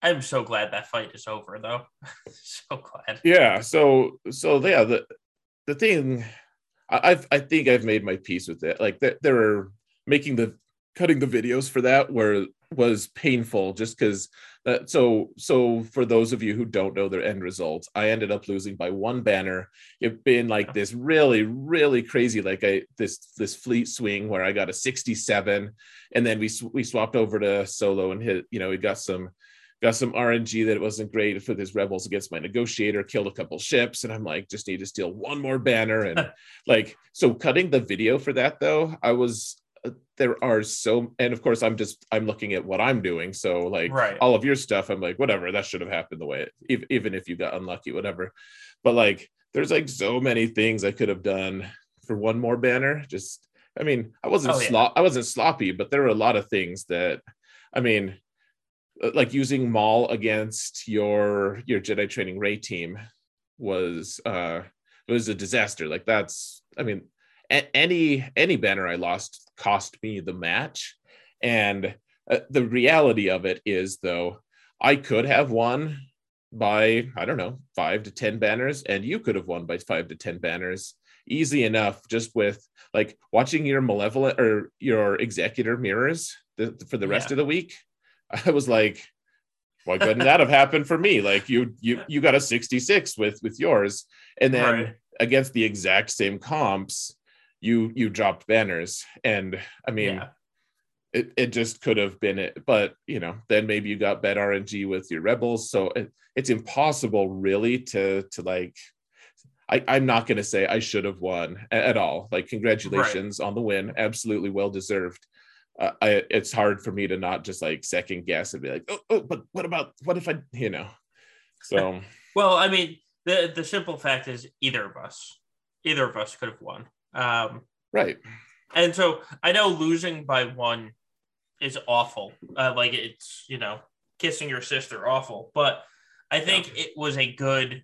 I'm so glad that fight is over, though. so glad. Yeah. So, so yeah, the the thing, I, I've I think I've made my peace with it. Like that, there are making the cutting the videos for that were was painful just because that uh, so so for those of you who don't know their end results i ended up losing by one banner. It's been like this really really crazy like i this this fleet swing where i got a 67 and then we we swapped over to solo and hit you know we got some got some rng that it wasn't great for his rebels against my negotiator killed a couple ships and i'm like just need to steal one more banner and like so cutting the video for that though i was there are so and of course i'm just i'm looking at what i'm doing so like right. all of your stuff i'm like whatever that should have happened the way it, even if you got unlucky whatever but like there's like so many things i could have done for one more banner just i mean i wasn't oh, yeah. Slo- i wasn't sloppy but there were a lot of things that i mean uh, like using maul against your your jedi training rey team was uh it was a disaster like that's i mean any any banner I lost cost me the match, and uh, the reality of it is though I could have won by I don't know five to ten banners, and you could have won by five to ten banners easy enough just with like watching your malevolent or your executor mirrors the, for the rest yeah. of the week. I was like, why couldn't that have happened for me? Like you you you got a 66 with with yours, and then right. against the exact same comps, you you dropped banners. And i mean yeah. it, it just could have been it but you know then maybe you got bad rng with your rebels. So it, it's impossible really to to like I, i'm not going to say i should have won at all. Like congratulations right. on the win. Absolutely well deserved. Uh, I, it's hard for me to not just like second guess and be like oh, oh but what about what if i you know? So well i mean the the simple fact is either of us either of us could have won um, right. And so I know losing by one is awful. Uh, like it's, you know, kissing your sister awful. But I think yeah. it was a good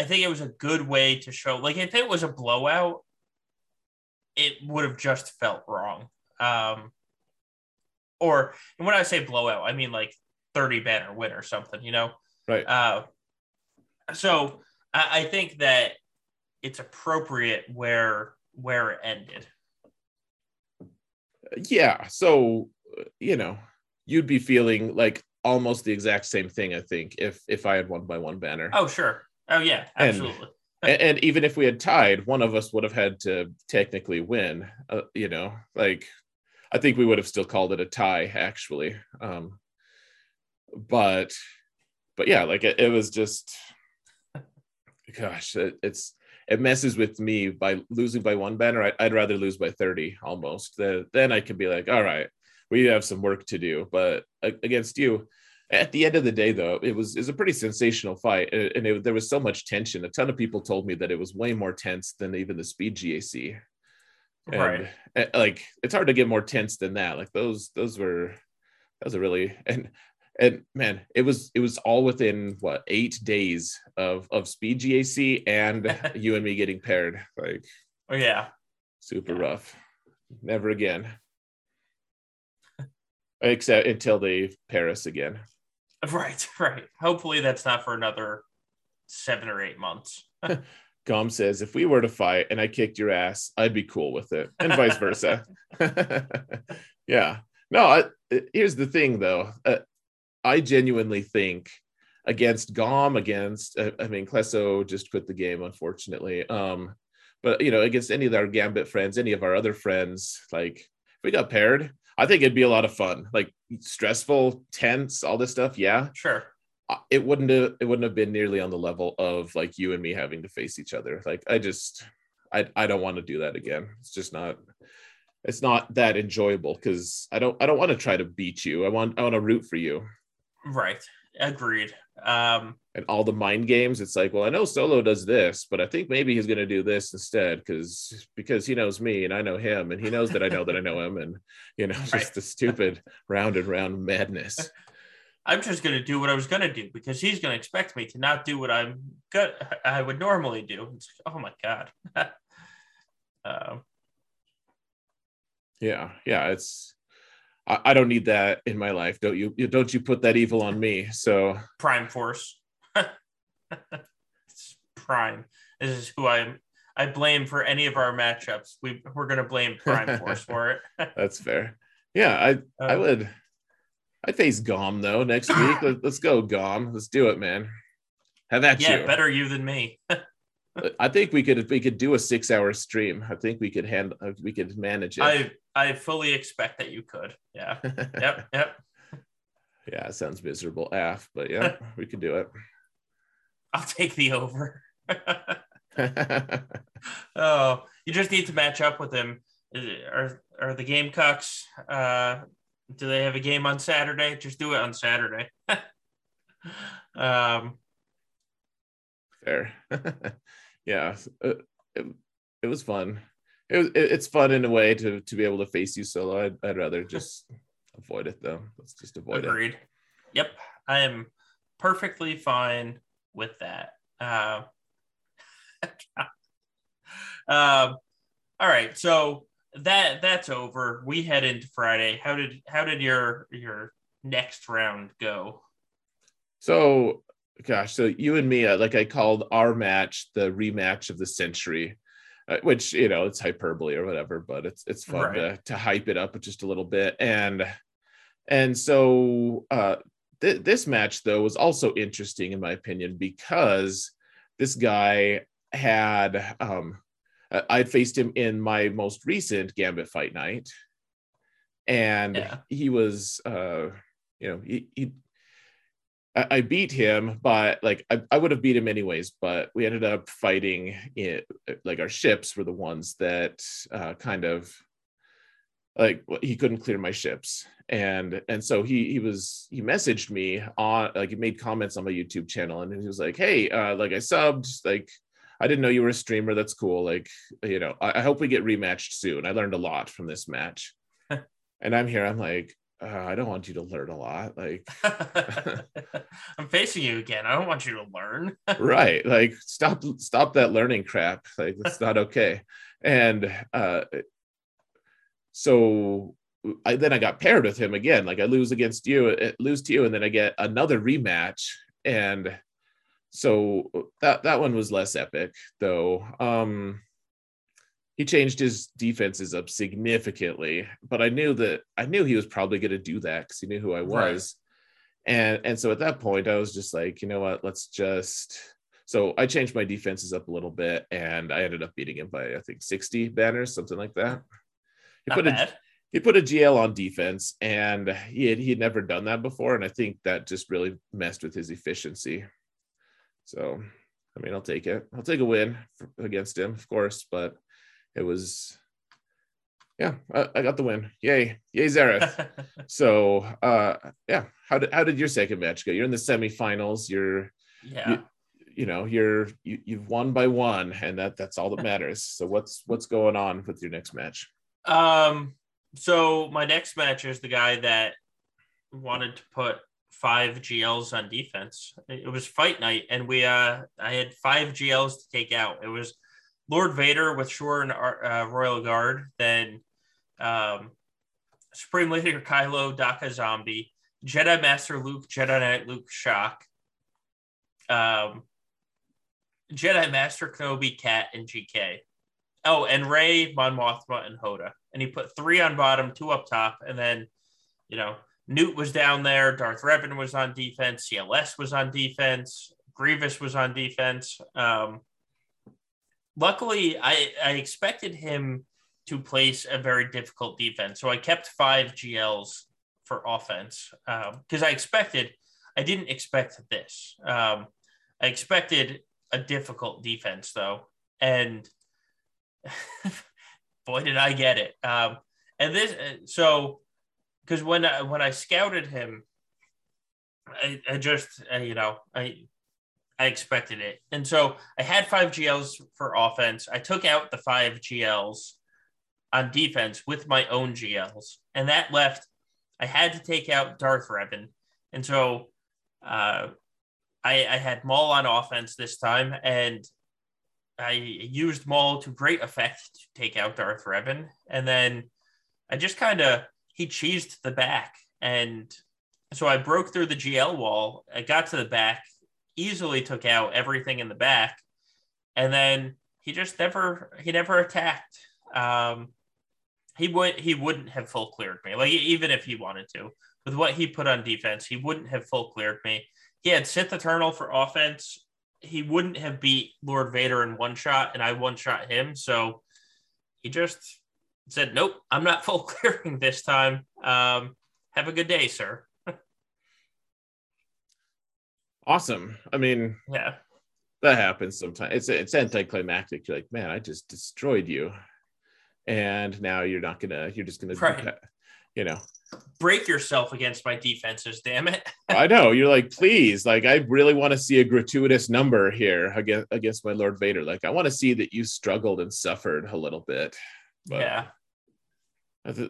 I think it was a good way to show like if it was a blowout, it would have just felt wrong. Um or and when I say blowout, I mean like 30 banner win or something, you know? Right. Uh so I, I think that it's appropriate where where it ended. Yeah, so you know, you'd be feeling like almost the exact same thing. I think if if I had won by one banner. Oh sure. Oh yeah, absolutely. And, and even if we had tied, one of us would have had to technically win. Uh, you know, like I think we would have still called it a tie actually. Um, but but yeah, like it, it was just gosh, it, it's it messes with me by losing by one banner. I, would rather lose by 30 almost. The, then I can be like, all right, we have some work to do. But against you, at the end of the day, though, it was, it was a pretty sensational fight. And it, there was so much tension. A ton of people told me that it was way more tense than even the speed GAC. And right. Eh, like, it's hard to get more tense than that. Like those, those were, that was a really, and and man, it was it was all within what eight days of of speed GAC and you and me getting paired. Like, oh yeah, super yeah. rough. Never again. Except until they pair us again. Right, right. Hopefully that's not for another seven or eight months. Gom says, if we were to fight and I kicked your ass, I'd be cool with it, and vice versa. yeah. No, I, here's the thing though. Uh, I genuinely think against Gom, against I mean Klesso just quit the game, unfortunately. Um, but you know, against any of our Gambit friends, any of our other friends, like if we got paired, I think it'd be a lot of fun. Like stressful, tense, all this stuff. Yeah, sure. Uh, it wouldn't have it wouldn't have been nearly on the level of like you and me having to face each other. Like I just I I don't want to do that again. It's just not it's not that enjoyable because I don't I don't want to try to beat you. I want I want to root for you. Right. Agreed. Um, and all the mind games. It's like, well, I know Solo does this, but I think maybe he's going to do this instead because because he knows me and I know him, and he knows that I know that I know him, and you know, just Right. the stupid round and round madness. I'm just gonna do what I was gonna do because he's gonna expect me to not do what I'm good I would normally do. It's like, oh my god. um, Yeah, yeah, it's. I, I don't need that in my life. Don't you? Don't you put that evil on me? So Prime Force. it's Prime. This is who I I blame for any of our matchups. We we're gonna blame Prime Force for it. that's fair. Yeah, I I Um, would. I'd face Gom though next week. Let, let's go, Gom. Let's do it, man. Have at yeah, you. better you than me. I think we could we could do a six hour stream. I think we could handle we could manage it. I I fully expect that you could. Yeah. Yep. Yep. yeah, it sounds miserable, af, but yeah, we could do it. I'll take the over. oh, you just need to match up with him. It- Are are the Gamecocks? Uh, do they have a game on Saturday? Just do it on Saturday. um, Fair. Yeah, it, it, it was fun. It was it, it's fun in a way to to be able to face you solo. I'd, I'd rather just avoid it though. Let's just avoid it. agreed. Yep, I am perfectly fine with that. Uh, um, all right, so that that's over. We head into Friday. How did how did your your next round go? So, gosh, so you and me, like I called our match the rematch of the century, uh, which you know it's hyperbole or whatever, but it's it's fun to Right. to hype it up just a little bit, and and so uh, th- this match though was also interesting in my opinion because this guy had um, I- I'd faced him in my most recent Gambit fight night, and Yeah. he was uh, you know he, he I I beat him, but like I, I would have beat him anyways. But we ended up fighting it. Like our ships were the ones that uh, kind of like he couldn't clear my ships, and and so he he was he messaged me on like he made comments on my YouTube channel, and he was like, hey, uh, like I subbed, like I didn't know you were a streamer. That's cool. Like you know, I, I hope we get rematched soon. I learned a lot from this match, and I'm here. I'm like. Uh, I don't want you to learn a lot. Like, I'm facing you again. I don't want you to learn. right like stop stop that learning crap like it's not okay and uh so i then i got paired with him again like i lose against you uh, lose to you and then i get another rematch and so that that one was less epic though um he changed his defenses up significantly but i knew that i knew he was probably going to do that because he knew who i Right. was. And and so at that point i was just like you know what? Let's just so i changed my defenses up a little bit and i ended up beating him by i think 60 banners something like that. He Not put a he put a gl on defense and he had he had never done that before and i think that just really messed with his efficiency. So i mean i'll take it. I'll take a win for, against him of course but it was yeah I, I got the win yay yay Xaereth so uh yeah how did how did your second match go you're in the semifinals you're yeah. you know you're you, you've won by one and that that's all that matters so what's what's going on with your next match Um. So my next match is the guy that wanted to put five GLs on defense. It was fight night, and we uh I had five GLs to take out. It was Lord Vader with Shore and uh, Royal Guard, then um, Supreme Leader Kylo, Daka Zombie, Jedi Master Luke, Jedi Knight Luke Shaak, um, Jedi Master Kenobi, Cat, and GK. Oh, and Rey, Mon Mothma, and Hoda. And he put three on bottom, two up top, and then, you know, Nute was down there. Darth Revan was on defense. CLS was on defense. Grievous was on defense. Um, luckily, I, I expected him to place a very difficult defense. So I kept five GLs for offense because I expected, I didn't expect this. Um, I expected a difficult defense, though. And boy, did I get it. Um, and this, so because when I, when I scouted him, I, I just uh, you know I I expected it. And so I had five GLs for offense. I took out the five GLs on defense with my own GLs, and that left. I had to take out Darth Revan, and so uh, I, I had Maul on offense this time, and I used Maul to great effect to take out Darth Revan, and then I just kind of he cheesed the back, and so I broke through the GL wall. I got to the back, easily took out everything in the back, and then he just never he never attacked. Um, he would he wouldn't have full cleared me. Like even if he wanted to, with what he put on defense, he wouldn't have full cleared me. He had Sith Eternal for offense. He wouldn't have beat Lord Vader in one shot, and I one shot him. So he just said, "Nope, I'm not full clearing this time. Um, have a good day, sir." Awesome. I mean, yeah, that happens sometimes. It's it's anticlimactic. You're like, man, I just destroyed you, and now you're not gonna. You're just gonna, Right. you know. break yourself against my defenses. Damn it. I know. You're like, please, like, I really want to see a gratuitous number here against against my Lord Vader. Like, I want to see that you struggled and suffered a little bit. But yeah,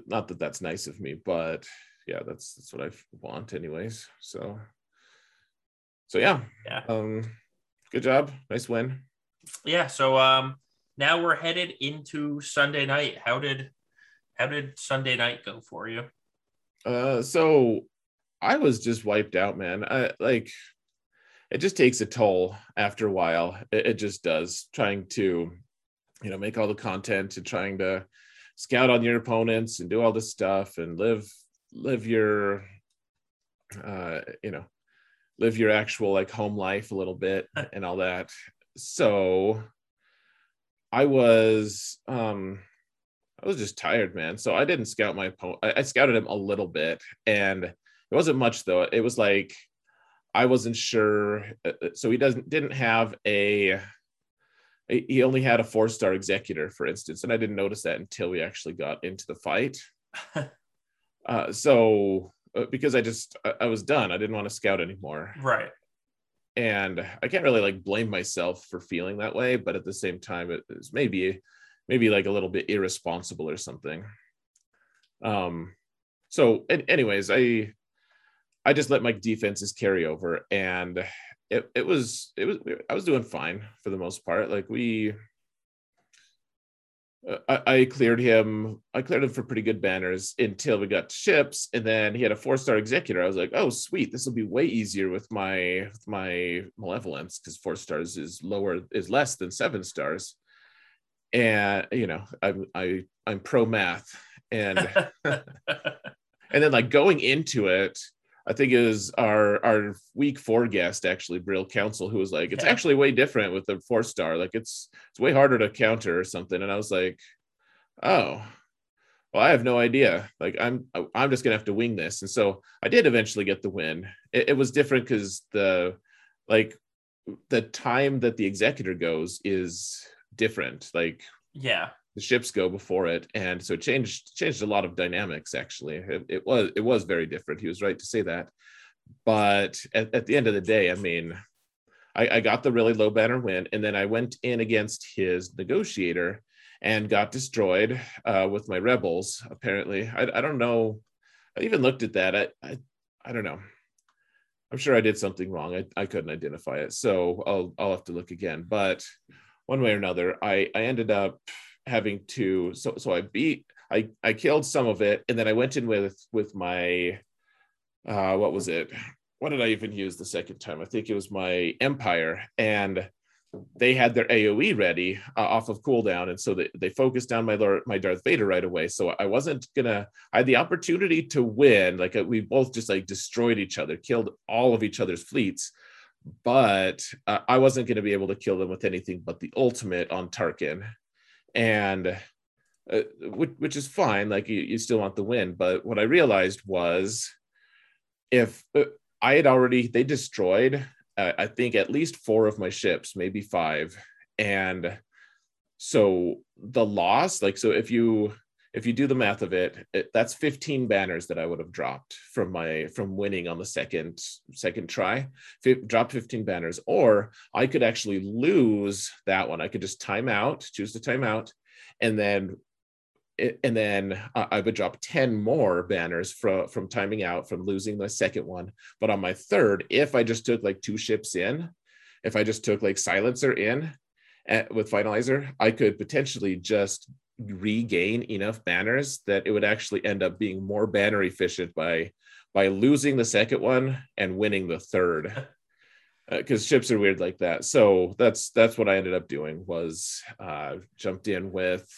not that that's nice of me, but yeah, that's that's what I want, anyways. So, so yeah, Yeah. Um, good job, nice win. yeah. So um, now we're headed into Sunday night. How did how did Sunday night go for you? Uh, so I was just wiped out, man. I like it just takes a toll after a while. It, it just does. Trying to, you know, make all the content and trying to scout on your opponents and do all this stuff and live live your uh you know live your actual like home life a little bit and all that so i was um I was just tired, man. So I didn't scout my opponent. I, scouted him a little bit, and it wasn't much though. It was like I wasn't sure. uh, uh, So he doesn't didn't have a. He only had a four star executor, for instance, and I didn't notice that until we actually got into the fight. uh, so uh, because I just I, I was done, I didn't want to scout anymore Right. and I can't really like blame myself for feeling that way, but at the same time, it is maybe maybe like a little bit irresponsible or something. Um, so an- anyways, I I just let my defenses carry over, and it it was it was I was doing fine for the most part. Like we. I, I cleared him. I cleared him for pretty good banners until we got to ships, and then he had a four-star executor. I was like, "Oh, sweet! This will be way easier with my with my malevolence because four stars is lower is less than seven stars." And you know, I'm I I'm pro math, and and then like going into it, I think it was our our week four guest actually Brill Council who was like, it's Yeah. actually way different with the four star. Like it's it's way harder to counter or something. And I was like, oh, well, I have no idea. Like I'm I'm just gonna have to wing this. And so I did eventually get the win. It, it was different because the like the time that the executor goes is different. Like yeah. The ships go before it. And so it changed changed a lot of dynamics actually. It, it was it was very different. He was right to say that. But at, at the end of the day i mean I, I got the really low banner win and then i went in against his negotiator and got destroyed uh, with my rebels apparently. I, I don't know. I even looked at that. I, I i don't know. I'm sure i did something wrong. I, I couldn't identify it. So i'll i'll have to look again. But one way or another i i ended up having to so so i beat i i killed some of it and then i went in with with my uh what was it? What did i even use the second time? I think it was my empire and they had their aoe ready uh, off of cooldown and so they, they focused down my lord my darth vader right away. So i wasn't gonna i had the opportunity to win like uh, we both just like destroyed each other killed all of each other's fleets but uh, i wasn't to be able to kill them with anything but the ultimate on tarkin and uh, which, which is fine like you, you still want the win. But what i realized was if uh, i had already they destroyed uh, i think at least four of my ships maybe five. And so the loss like so if you if you do the math of it, it, that's 15 banners that I would have dropped from my from winning on the second second try. F- drop 15 banners, or I could actually lose that one. I could just time out, choose to time out, and then and then I would drop 10 more banners from from timing out from losing the second one. But on my third, if I just took like two ships in, if I just took like silencer in at, with finalizer, I could potentially just regain enough banners that it would actually end up being more banner efficient by by losing the second one and winning the third. Because uh, ships are weird like that. So that's that's what i ended up doing was uh jumped in with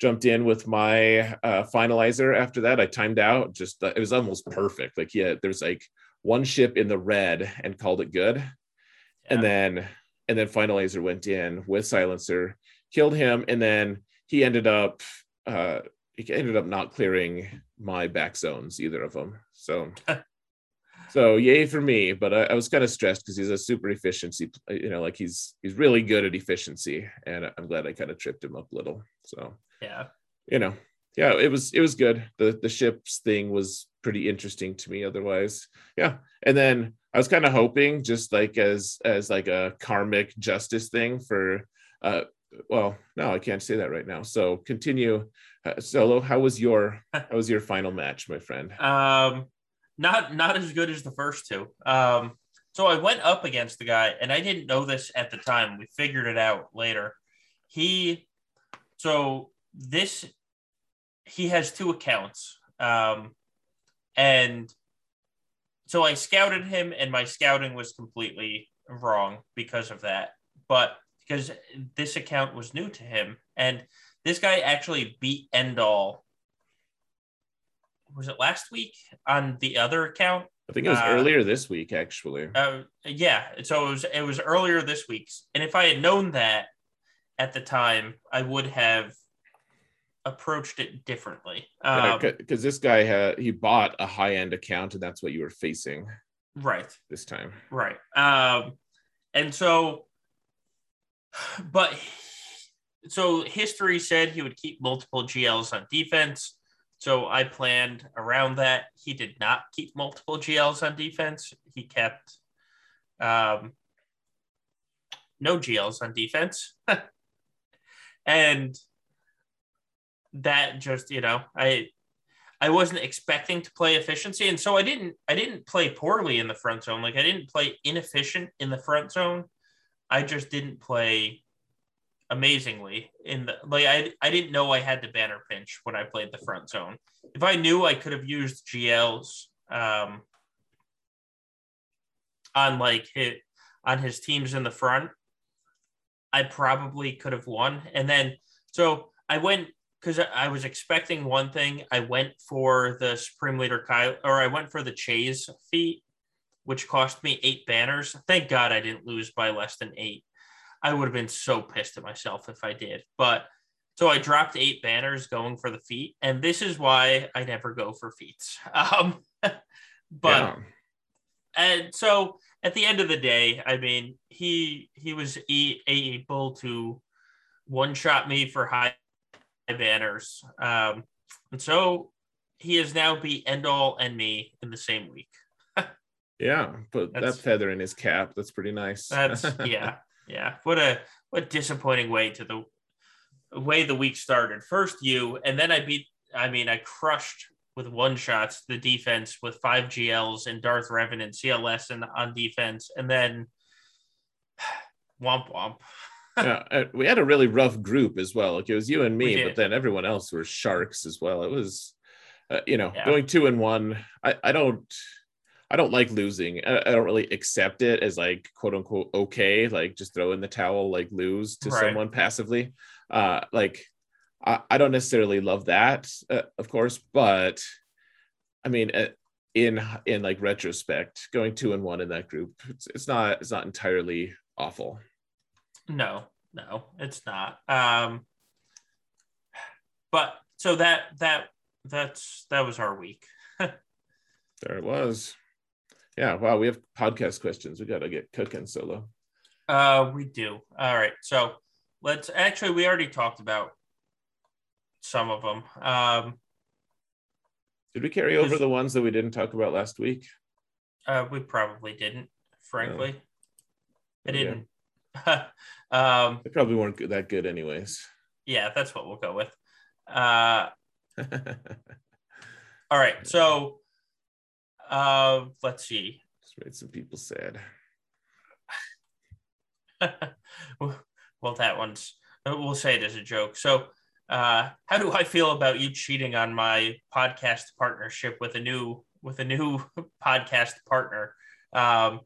jumped in with my uh finalizer after that. I timed out just uh, it was almost perfect. Like yeah there's like one ship in the red and called it good. Yeah. and then and then finalizer went in with silencer killed him and then he ended up uh, he ended up not clearing my back zones either of them. So so yay for me. But I, I was kind of stressed because he's a super efficiency. You know, like he's he's really good at efficiency, and I'm glad I kind of tripped him up a little. So yeah, you know, yeah, it was it was good. The the ships thing was pretty interesting to me. Otherwise, yeah. And then I was kind of hoping, just like as as like a karmic justice thing for uh well, no, I can't say that right now. So continue. Uh, Solo, how was your how was your final match, my friend? Um, not not as good as the first two. Um, so I went up against the guy, and I didn't know this at the time. We figured it out later. He, so this, he has two accounts, um, and so I scouted him, and my scouting was completely wrong because of that. But because this account was new to him. And this guy actually beat Endall. Was it last week on the other account? I think it was uh, earlier this week, actually. Uh, yeah, so it was it was earlier this week. And if I had known that at the time, I would have approached it differently. Because um, yeah, this guy had he bought a high end account, and that's what you were facing, right? This time, right? Um, and so but so history said he would keep multiple GLs on defense. So I planned around that. He did not keep multiple GLs on defense. He kept um, no GLs on defense. and that just, you know, I I wasn't expecting to play efficiency. And so I didn't I didn't play poorly in the front zone. Like I didn't play inefficient in the front zone. I just didn't play amazingly in the like I I didn't know I had to banner pinch when I played the front zone. If I knew I could have used GLs um on like hit on his teams in the front, I probably could have won. And then so I went because I was expecting one thing. I went for the Supreme Leader Kylo or I went for the Chase feat which cost me eight banners. Thank God I didn't lose by less than eight. I would have been so pissed at myself if I did. But so I dropped eight banners going for the feat, and this is why I never go for feats. Um, but yeah. and so at the end of the day, I mean, he he was e- able to one shot me for high banners, um, and so he is now beat Endall and me in the same week. Yeah, put that's, that feather in his cap. That's pretty nice. That's yeah, yeah. What a what disappointing way to the way the week started. First you, and then I beat. I mean, I crushed with one shots the defense with five GLs and Darth Revan and CLS and on defense, and then womp womp. yeah, uh, we had a really rough group as well. Like it was you and me, but then everyone else were sharks as well. It was, uh, you know, yeah. going two and one. I I don't. I don't like losing. I, I, don't really accept it as like quote unquote okay, like just throw in the towel, like lose to right. someone passively. Uh, like I, I don't necessarily love that, uh, of course, but I mean, uh, in in like retrospect, going two and one in that group, it's, it's not it's not entirely awful. No, no, it's not. Um, but so that that that's that was our week. there it was. Yeah, wow, we have podcast questions. We got to get cooking solo. Uh, we do. All right. So let's actually, we already talked about some of them. Um, Did we carry over the ones that we didn't talk about last week? Uh, we probably didn't, frankly. Oh. I didn't. um, They probably weren't that good, anyways. yeah, that's what we'll go with. Uh, all right. So uh, let's see. Just made some people sad. well, that one's, we'll say it as a joke. So, uh, how do I feel about you cheating on my podcast partnership with a new with a new podcast partner? Um,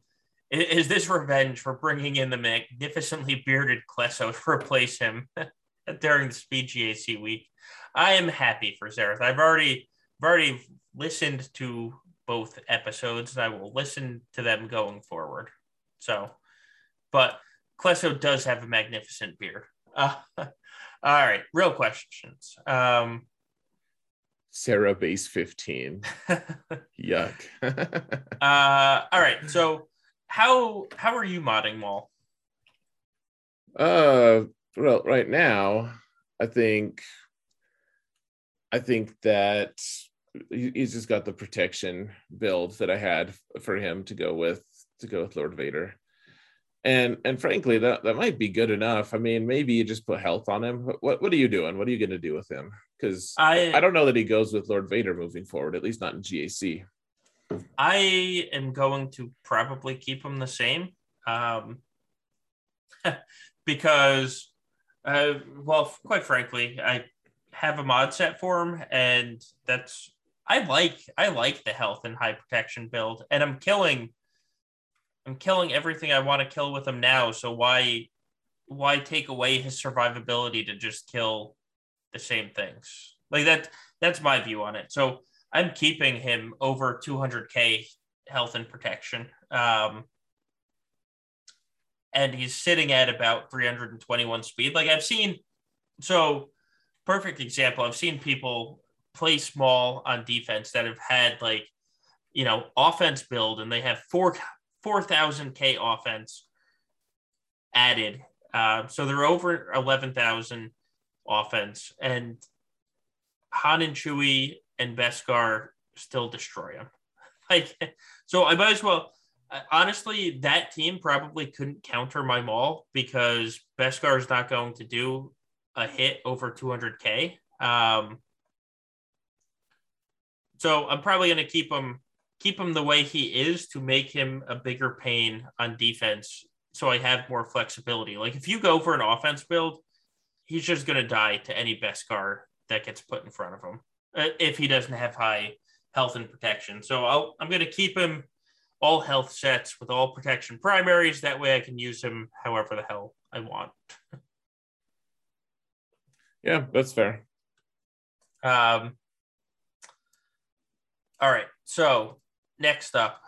is this revenge for bringing in the magnificently bearded Klesso to replace him during the Speed GAC week? I am happy for Xaereth. I've already I've already listened to both episodes, and I will listen to them going forward. So, but Klesso does have a magnificent beard. Uh, all right, real questions. Um, Sarah base 15. Yuck. uh, all right, so how how are you modding Maul? uh well, right now, I think I think that he's just got the protection build that I had for him to go with to go with Lord Vader. And and frankly, that that might be good enough. I mean, maybe you just put health on him. What what are you doing? What are you going to do with him? Because I I don't know that he goes with Lord Vader moving forward, at least not in GAC. I am going to probably keep him the same, um, because, uh, well, quite frankly, I have a mod set for him, and that's I like I like the health and high protection build, and I'm killing, I'm killing everything I want to kill with him now. So why, why take away his survivability to just kill the same things? Like that. That's my view on it. So I'm keeping him over 200k health and protection. Um, and he's sitting at about 321 speed. Like I've seen, so perfect example. I've seen people play small on defense that have had like, you know, offense build and they have four 4,000k offense added. Uh, so they're over 11,000 offense and Han and Chewie and Beskar still destroy them. Like, so I might as well. uh, Honestly, that team probably couldn't counter my maul because Beskar is not going to do a hit over 200k. Um, so I'm probably going to keep him keep him the way he is to make him a bigger pain on defense. So I have more flexibility. Like if you go for an offense build, he's just going to die to any Beskar that gets put in front of him uh, if he doesn't have high health and protection. So I'll, I'm going to keep him all health sets with all protection primaries. That way I can use him however the hell I want. Yeah, that's fair. Um, all right. So next up.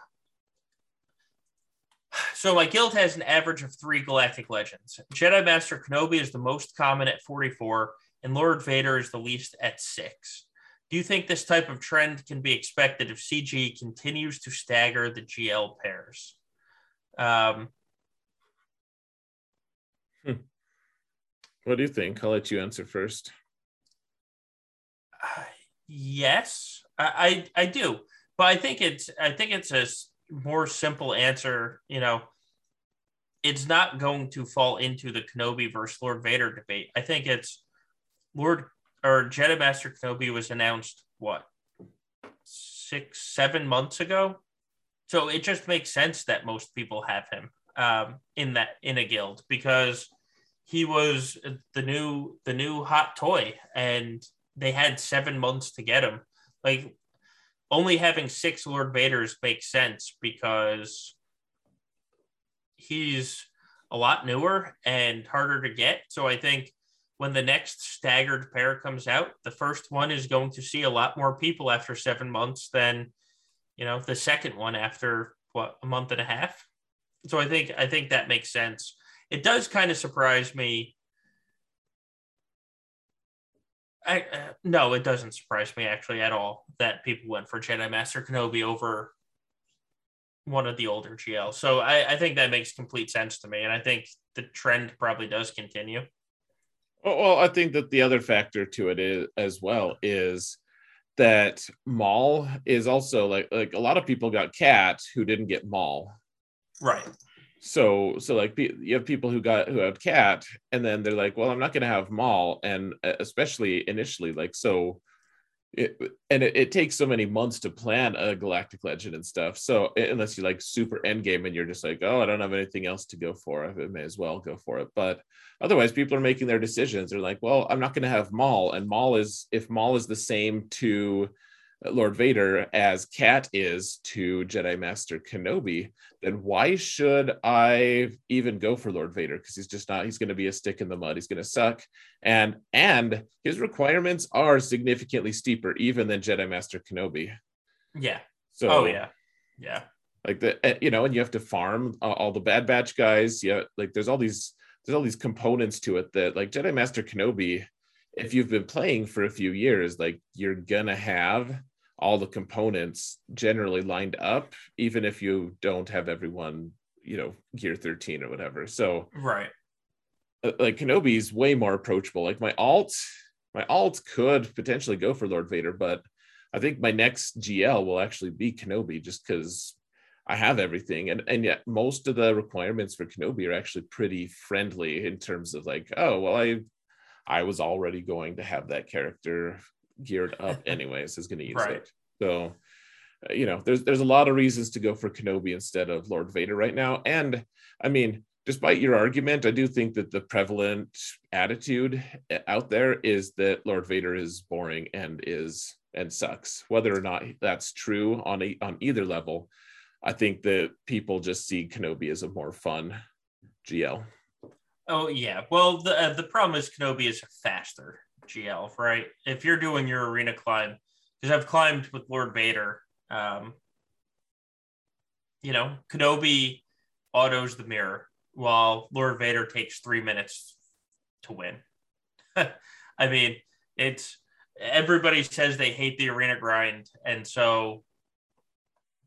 So my guild has an average of three Galactic Legends. Jedi Master Kenobi is the most common at 44, and Lord Vader is the least at six. Do you think this type of trend can be expected if CG continues to stagger the GL pairs? Um, What do you think? I'll let you answer first. yes, I, I I do, but I think it's I think it's a more simple answer. You know, it's not going to fall into the Kenobi versus Lord Vader debate. I think it's Lord or Jedi Master Kenobi was announced what six seven months ago, so it just makes sense that most people have him um, in that in a guild because he was the new the new hot toy and they had seven months to get him like only having six lord vaders makes sense because he's a lot newer and harder to get so i think when the next staggered pair comes out the first one is going to see a lot more people after seven months than you know the second one after what a month and a half so i think i think that makes sense it does kind of surprise me. I uh, no, it doesn't surprise me actually at all that people went for Jedi Master Kenobi over one of the older GL. So I, I think that makes complete sense to me, and I think the trend probably does continue. Well, I think that the other factor to it is as well is that Maul is also like like a lot of people got Cat who didn't get Maul. Right. So so like you have people who got who have Cat and then they're like, well, I'm not going to have Maul, and especially initially, like so it, and it, it, takes so many months to plan a galactic legend and stuff so unless you like super end game and you're just like oh i don't have anything else to go for i may as well go for it but otherwise people are making their decisions they're like well i'm not going to have maul and maul is if maul is the same to Lord Vader as Cat is to Jedi Master Kenobi, then why should I even go for Lord Vader? Because he's just not, he's going to be a stick in the mud. He's going to suck. And and his requirements are significantly steeper even than Jedi Master Kenobi. Yeah. So oh yeah. Yeah. Like the eh, you know, and you have to farm all the bad batch guys. Yeah, like there's all these there's all these components to it that like Jedi Master Kenobi if you've been playing for a few years, like you're gonna have all the components generally lined up, even if you don't have everyone, you know, gear 13 or whatever. So right. Uh, like Kenobi's way more approachable. Like my alt, my alt could potentially go for Lord Vader, but I think my next GL will actually be Kenobi just because I have everything. And and yet most of the requirements for Kenobi are actually pretty friendly in terms of like, oh well, I I was already going to have that character geared up anyways, is going to use right. it. So, uh, you know, there's there's a lot of reasons to go for Kenobi instead of Lord Vader right now. And I mean, despite your argument, I do think that the prevalent attitude uh, out there is that Lord Vader is boring and is and sucks. Whether or not that's true on a, on either level, I think that people just see Kenobi as a more fun GL. Oh yeah. Well, the uh, the problem is Kenobi is faster GL, right? If you're doing your arena climb, because I've climbed with Lord Vader, um, you know, Kenobi autos the mirror while Lord Vader takes three minutes to win. I mean, it's everybody says they hate the arena grind, and so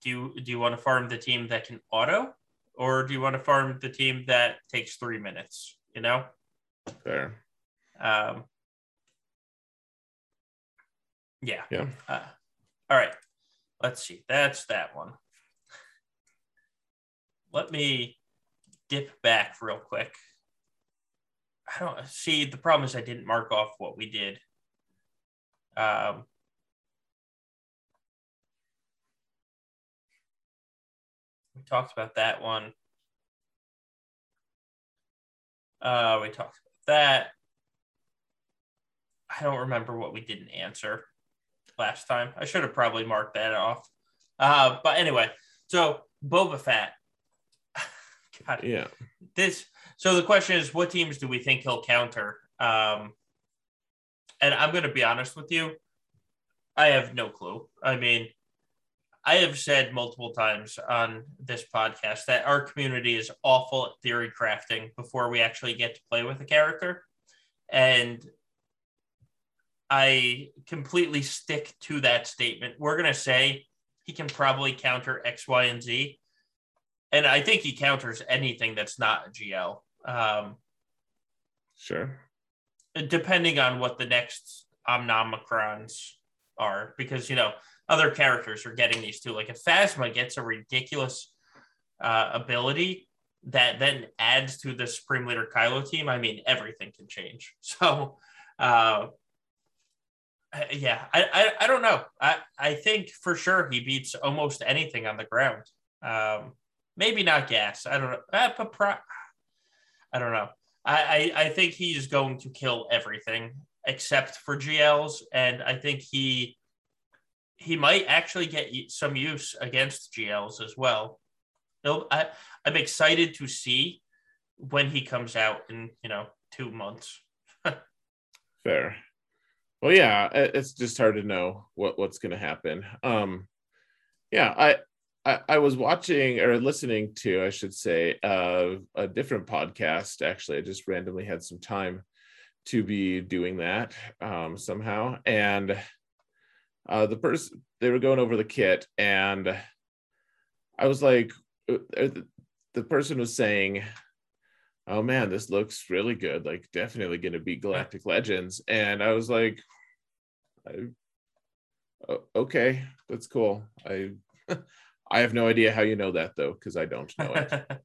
do you do you want to farm the team that can auto, or do you want to farm the team that takes three minutes? You know, fair. Um, yeah. Yeah. Uh, all right. Let's see. That's that one. Let me dip back real quick. I don't see the problem is I didn't mark off what we did. Um, talked about that one. Uh, we talked about that. I don't remember what we didn't answer last time. I should have probably marked that off. Uh, but anyway, so Boba Fett. God, yeah. This. So the question is, what teams do we think he'll counter? Um, and I'm going to be honest with you. I have no clue. I mean, I have said multiple times on this podcast that our community is awful at theory crafting before we actually get to play with a character. And I completely stick to that statement. We're going to say he can probably counter X, Y, and Z. And I think he counters anything that's not a GL. Um, sure. Depending on what the next Omnomicrons are, because, you know, other characters are getting these too. Like if Phasma gets a ridiculous uh, ability that then adds to the Supreme Leader Kylo team, I mean, everything can change. So, uh, yeah, I, I, I don't know. I, I think for sure he beats almost anything on the ground. Um, maybe not gas. I don't know. Uh, but pro- I don't know. I, I, I think he's going to kill everything except for GLs, and I think he he might actually get some use against GLs as well. I, I'm excited to see when he comes out in you know two months. Fair. Well, yeah, it's just hard to know what what's going to happen. Um, yeah, I, I, I was watching or listening to, I should say, uh, a different podcast. Actually, I just randomly had some time to be doing that um, somehow, and uh, the person they were going over the kit, and I was like, uh, uh, the person was saying oh man, this looks really good. Like definitely going to beat Galactic Legends. And I was like, I, okay, that's cool. I I have no idea how you know that though, because I don't know it.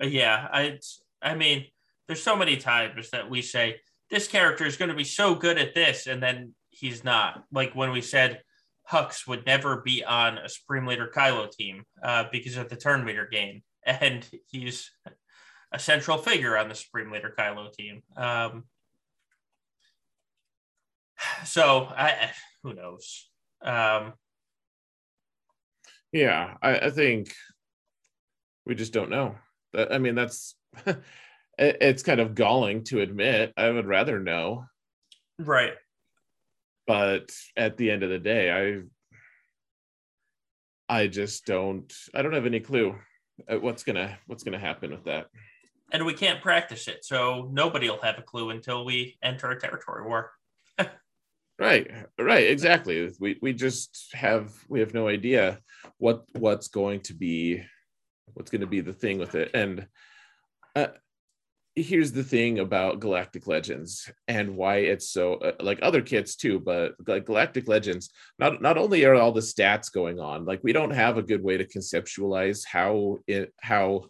yeah, I I mean, there's so many times that we say this character is going to be so good at this, and then he's not. Like when we said Hux would never be on a Supreme Leader Kylo team uh, because of the turn meter game, and he's a central figure on the Supreme Leader Kylo team. Um, so I, who knows? Um, yeah, I, I think we just don't know. That I mean, that's it's kind of galling to admit. I would rather know. Right. But at the end of the day, I I just don't I don't have any clue what's gonna what's gonna happen with that. And we can't practice it, so nobody will have a clue until we enter a territory war. right, right, exactly. We we just have we have no idea what what's going to be what's going to be the thing with it, and uh, here's the thing about galactic legends and why it's so uh, like other kits too but like galactic legends not not only are all the stats going on like we don't have a good way to conceptualize how it how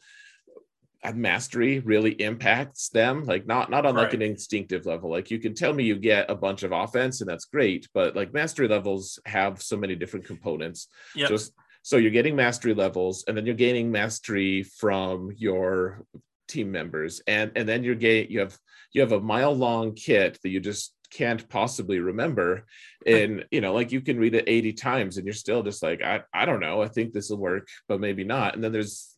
mastery really impacts them like not not on right. like an instinctive level like you can tell me you get a bunch of offense and that's great but like mastery levels have so many different components yep. so so you're getting mastery levels and then you're gaining mastery from your team members and and then you're getting you have you have a mile long kit that you just can't possibly remember. And you know like you can read it 80 times and you're still just like i, I don't know. I think this will work but maybe not. And then there's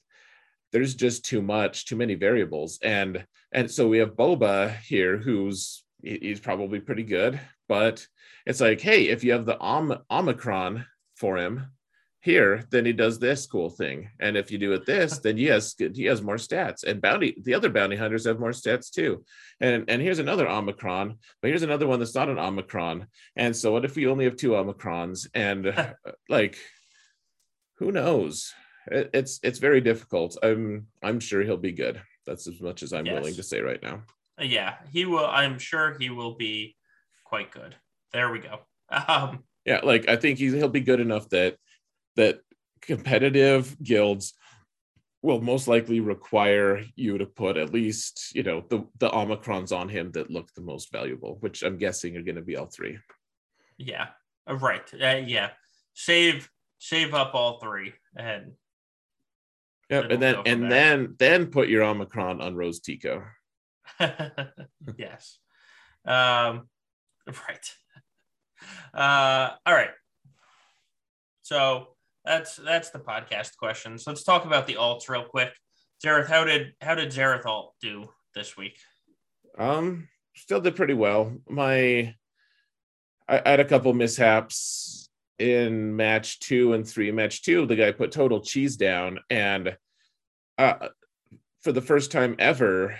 there's just too much too many variables. And and so we have boba here who's he's probably pretty good but it's like hey if you have the Om- omicron for him here, then he does this cool thing. And if you do it this, then he has he has more stats. And bounty the other bounty hunters have more stats too. And and here's another Omicron, but here's another one that's not an Omicron. And so what if we only have two Omicrons? And like, who knows? It, it's it's very difficult. I'm I'm sure he'll be good. That's as much as I'm yes. willing to say right now. Yeah, he will. I'm sure he will be quite good. There we go. Um, yeah, like I think he's, he'll be good enough that that competitive guilds will most likely require you to put at least you know the the omicrons on him that look the most valuable which i'm guessing are going to be all three. Yeah. Uh, right. Uh, yeah. Save save up all three and yep and then and then then put your omicron on rose tico. Yes. Um right. Uh all right. So that's that's the podcast questions. Let's talk about the alts real quick. Xaereth, how did how did Xaereth alt do this week? Um, still did pretty well. My I, had a couple mishaps in match two and three. Match two, the guy put total cheese down, and uh, for the first time ever,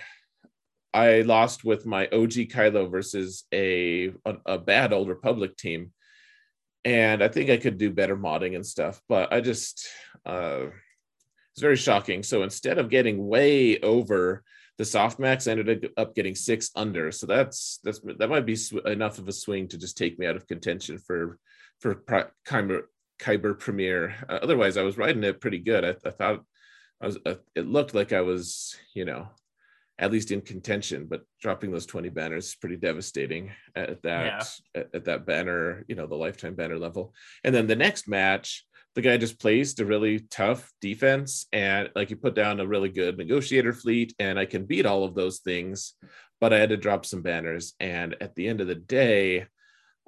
I lost with my OG Kylo versus a, a bad Old Republic team and I think I could do better modding and stuff, but I just uh, it's very shocking. So instead of getting way over the softmax, I ended up getting six under. So that's that's that might be sw- enough of a swing to just take me out of contention for for Kyber, Kyber Premier. Uh, otherwise, I was riding it pretty good. I, I thought I was. Uh, it looked like I was, you know, at least in contention, but dropping those 20 banners is pretty devastating at that yeah. at, at, that banner, you know, the lifetime banner level. And then the next match, the guy just placed a really tough defense and like he put down a really good negotiator fleet and I can beat all of those things, but I had to drop some banners. And at the end of the day,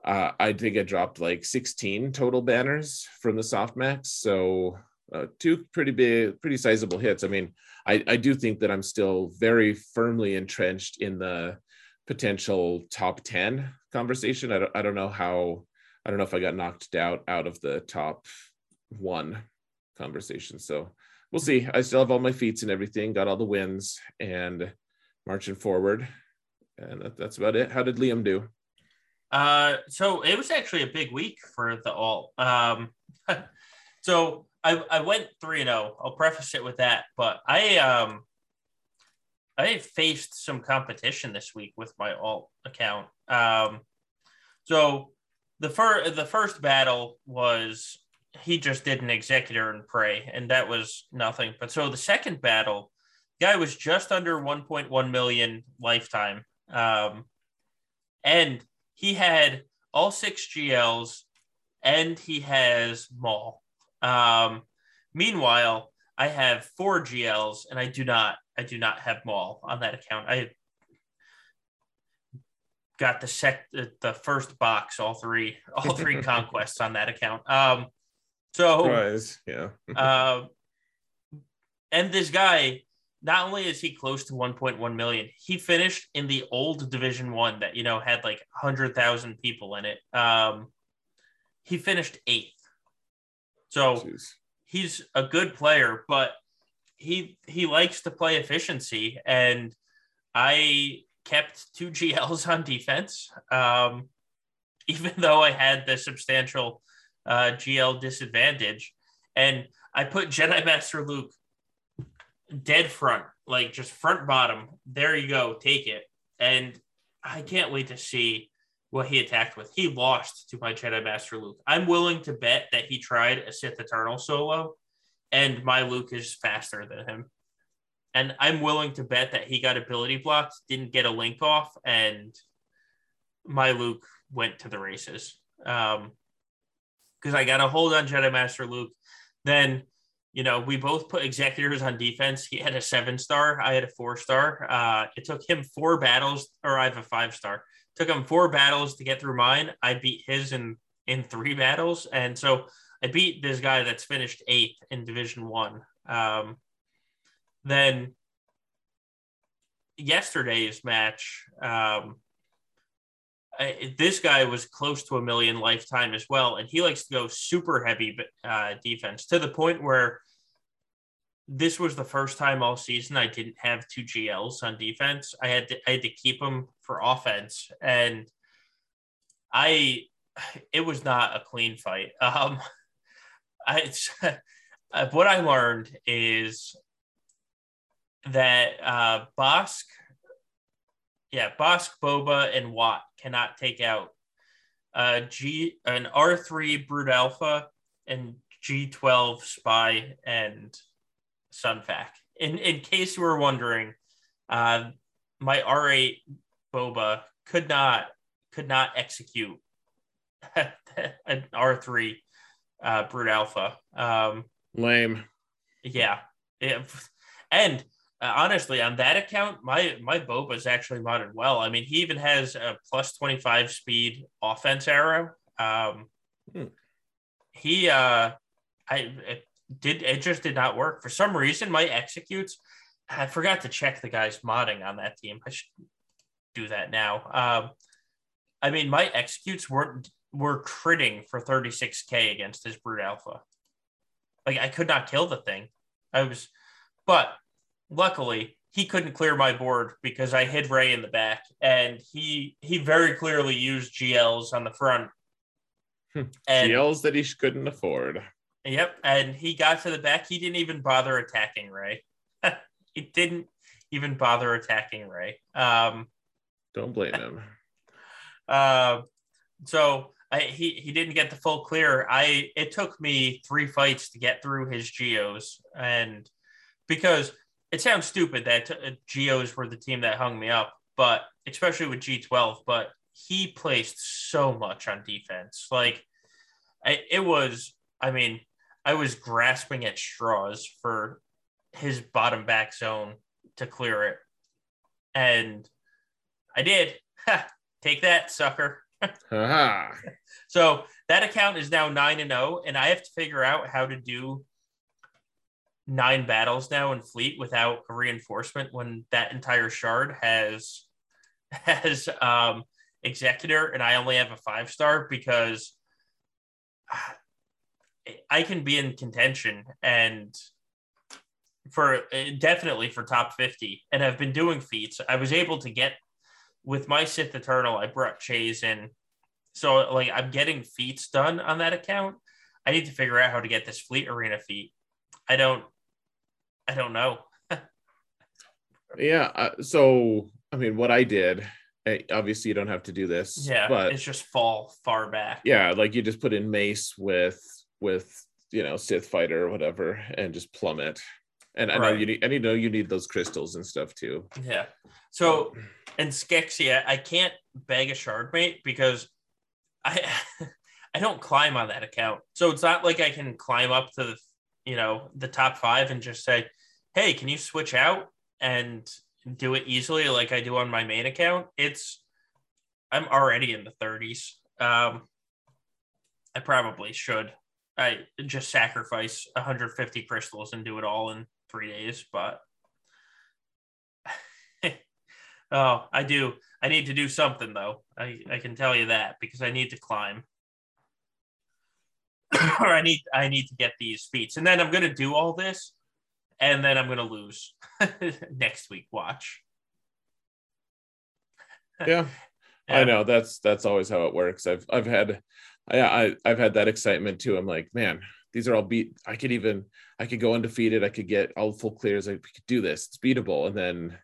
uh, I think I dropped like 16 total banners from the softmax. So uh, two pretty big, pretty sizable hits. I mean, I, I do think that I'm still very firmly entrenched in the potential top 10 conversation. I don't, I don't know how, I don't know if I got knocked out out of the top one conversation. So we'll see. I still have all my feats and everything, got all the wins and marching forward. And that, that's about it. How did Liam do? Uh, so it was actually a big week for the all. Um, so I, I went 3 and 0. I'll preface it with that. But I um I faced some competition this week with my alt account. Um, so the first the first battle was he just did an executor and pray, and that was nothing. But so the second battle, guy was just under 1.1 million lifetime, um, and he had all six GLs, and he has Maul. Um, meanwhile, I have four GLs, and I do not I do not have Maul on that account. I got the sec the first box, all three all three conquests on that account. Um, so Surprise. Yeah. uh, and this guy, not only is he close to 1.1 million, he finished in the old Division One that you know had like 100,000 people in it. Um, he finished eighth. So Jeez. he's a good player, but he he likes to play efficiency, and I kept two GLs on defense, um, even though I had the substantial uh, GL disadvantage, and I put Jedi Master Luke dead front, like just front bottom. There you go, take it, and I can't wait to see what he attacked with. He lost to my Jedi Master Luke. I'm willing to bet that he tried a Sith Eternal solo, and my Luke is faster than him. And I'm willing to bet that he got ability blocked, didn't get a link off, and my Luke went to the races. Um, because I got a hold on Jedi Master Luke. Then, you know, we both put executors on defense. He had a seven star, I had a four star. Uh, it took him four battles, or I have a five star. Took him four battles to get through mine. I beat his in in three battles, and so I beat this guy that's finished eighth in Division One. Um, then yesterday's match, um, I, this guy was close to a million lifetime as well, and he likes to go super heavy uh, defense to the point where this was the first time all season I didn't have two GLs on defense. I had to I had to keep them for offense, and I it was not a clean fight. Um, I what I learned is that uh, Bossk, yeah, Bossk, Boba, and Wat cannot take out uh, G an R three Brood Alpha and G twelve Spy and Sun Fac. In in case you were wondering, uh, my R eight Boba could not could not execute an R three uh, Brood Alpha. Um, Lame. yeah, it, and uh, honestly, on that account, my my Boba is actually modded well. I mean, he even has a plus twenty five speed offense arrow. Um, Hmm. He, uh, I did it just did not work for some reason. My executes, I forgot to check the guys modding on that team. I should do that now. Um, I mean, my executes weren't were critting for thirty six k against his brood alpha. Like I could not kill the thing. I was, but luckily he couldn't clear my board because I hid Rey in the back, and he he very clearly used GLs on the front. and GLs that he couldn't afford. Yep, and he got to the back. He didn't even bother attacking Rey. he didn't even bother attacking Rey. Um, Don't blame him. uh, so I, he he didn't get the full clear. I it took me three fights to get through his geos, and because it sounds stupid that uh, geos were the team that hung me up, but especially with G twelve, but he placed so much on defense. Like I, it was, I mean, I was grasping at straws for his bottom back zone to clear it, and I did. Ha, take that, sucker. Haha. So that account is now nine and zero, and I have to figure out how to do nine battles now in fleet without a reinforcement when that entire shard has has um executor and I only have a five star because I can be in contention and for definitely for top 50 and I've been doing feats. I was able to get with my Sith Eternal, I brought Chase in. So like I'm getting feats done on that account. I need to figure out how to get this fleet arena feat. I don't I don't know. Yeah. Uh, so, I mean, what I did, obviously, you don't have to do this. Yeah, But it's just fall far back. yeah, like you just put in mace with with you know Sith fighter or whatever, and just plummet. And I know you need, and you know you need those crystals and stuff too. Yeah. So and Skexia, I can't beg a shard mate because I I don't climb on that account. So it's not like I can climb up to the you know the top five and just say, hey, can you switch out and do it easily like I do on my main account? It's I'm already in the 30s. Um I probably should. I just sacrifice 150 crystals and do it all in three days, but oh, I do. I need to do something though. I, I can tell you that because I need to climb. or I need I need to get these feats. And then I'm gonna do all this and then I'm gonna lose next week. Watch. Yeah, I know that's that's always how it works. I've I've had, I, I I've had that excitement too. I'm like, man, these are all beat. I could even I could go undefeated. I could get all full clears. I could do this. It's beatable. And then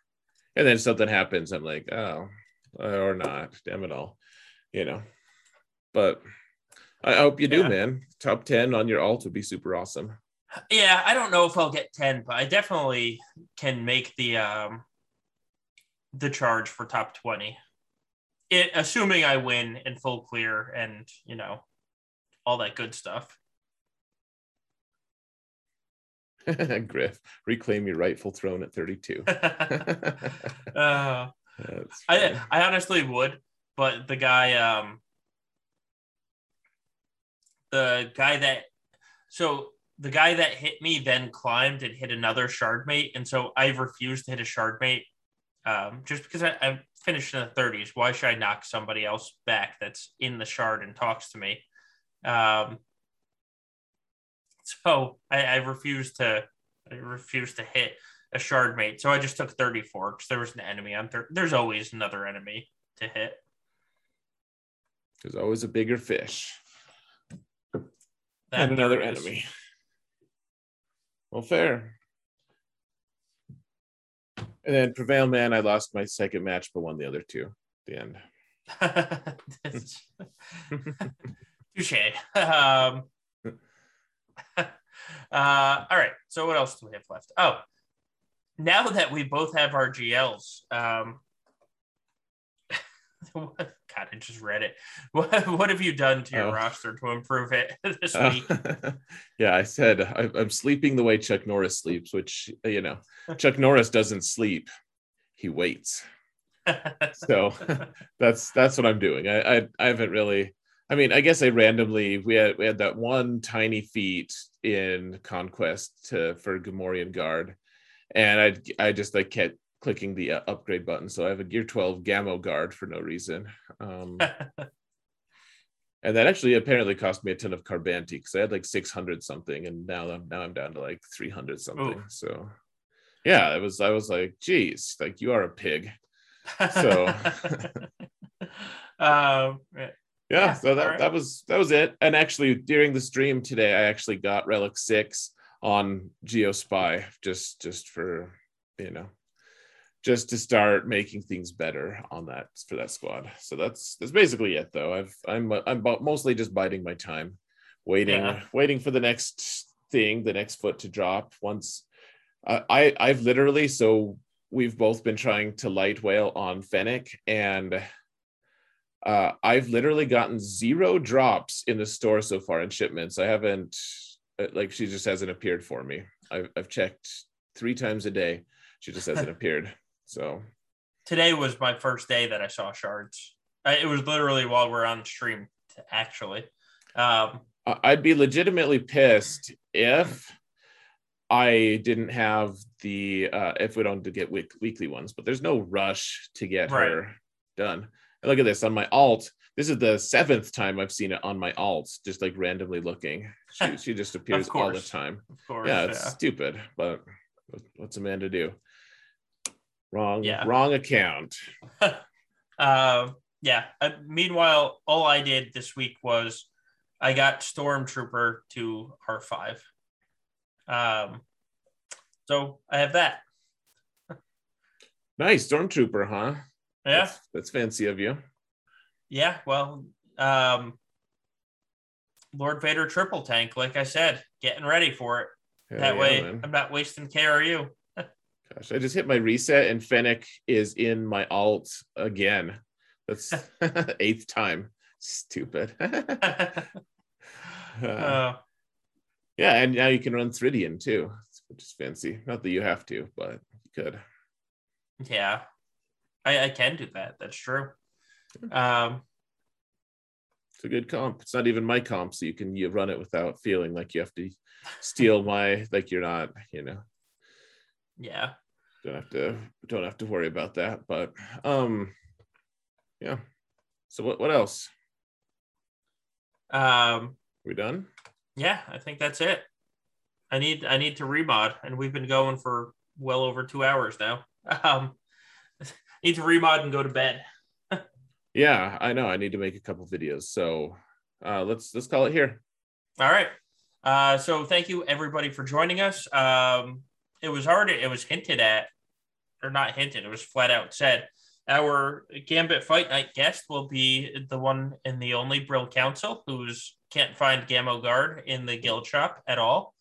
and then something happens. I'm like, oh, or not. Damn it all, you know. But I hope you do, man. Top ten on your alt would be super awesome. Yeah, I don't know if I'll get 10, but I definitely can make the um the charge for top 20. It assuming I win in full clear and you know all that good stuff. Griff, reclaim your rightful throne at 32. uh, I. I honestly would, but the guy um the guy that so the guy that hit me then climbed and hit another shard mate, and so I've refused to hit a shard mate um, just because I, I finished in the 30s. Why should I knock somebody else back that's in the shard and talks to me? Um, so I, I refused to I refused to hit a shard mate. So I just took 34 because there was an enemy on thir- there's always another enemy to hit. There's always a bigger fish. That and another enemy. Well, fair. And then Prevail Man, I lost my second match, but won the other two the end. Touche. Um, uh, all right. So what else do we have left? Oh, now that we both have our GLs, um, God, I just read it. What what have you done to your Oh. roster to improve it this Uh, week? yeah, I said I, I'm sleeping the way Chuck Norris sleeps, which, you know, Chuck Norris doesn't sleep, he waits. So that's that's what I'm doing. I, I I haven't really. I mean, I guess I randomly we had we had that one tiny feat in Conquest to for Gamorrean Guard, and I I just like kept clicking the uh, upgrade button. So I have a Gear 12 Gamo Guard for no reason. Um, and that actually apparently cost me a ton of Carbanti because I had like 600 something, and now I'm now I'm down to like 300 something. Ooh. So yeah, it was I was like, geez, like you are a pig. So- um, yeah, Yeah, so that, alright. that was that was it and actually during the stream today i actually got relic 6 on geospy just just for you know just to start making things better on that for that squad so that's that's basically it though i've i'm i'm mostly just biding my time waiting Yeah. waiting for the next thing the next foot to drop once uh, i i've literally so we've both been trying to light whale on fennec and uh, I've literally gotten zero drops in the store so far in shipments. I haven't, uh, like, she just hasn't appeared for me. I've, I've checked three times a day. She just hasn't appeared. So, today was my first day that I saw shards. It was literally while we're on stream, actually. Um, I'd be legitimately pissed if I didn't have the, uh, if we don't get week, weekly ones, but there's no rush to get Right. her done. And look at this on my alt. This is the seventh time I've seen it on my alt, just like randomly looking. She, she just appears all the time. of course, yeah, it's stupid, but what's a man to do? Wrong, Yeah. wrong account. Um, yeah. Uh, meanwhile, all I did this week was I got Stormtrooper to R5. Um, so I have that. Nice stormtrooper, huh? Yeah, that's, that's fancy of you. Yeah, well, um, Lord Vader triple tank, like I said, getting ready for it. Hell that yeah, way, man. I'm not wasting KRU. Gosh, I just hit my reset and Fennec is in my alt again. That's eighth time. Stupid. uh, yeah, and now you can run Thridian too, which is fancy. Not that you have to, but you could. Yeah, I, I can do that. That's true. Um, it's a good comp. It's not even my comp, so you can you run it without feeling like you have to steal my like you're not, you know. Yeah. Don't have to don't have to worry about that. But um yeah. So what what else? Um we done? Yeah, I think that's it. I need I need to remod, and we've been going for well over two hours now. Um need to remod and go to bed. yeah, I know. I need to make a couple videos. So uh let's let's call it here. All right. Uh so thank you everybody for joining us. Um it was already it was hinted at, or not hinted, it was flat out said. Our Gambit Fight Night guest will be the one and the only Brill Council, who's can't find Gamo Guard in the guild shop at all.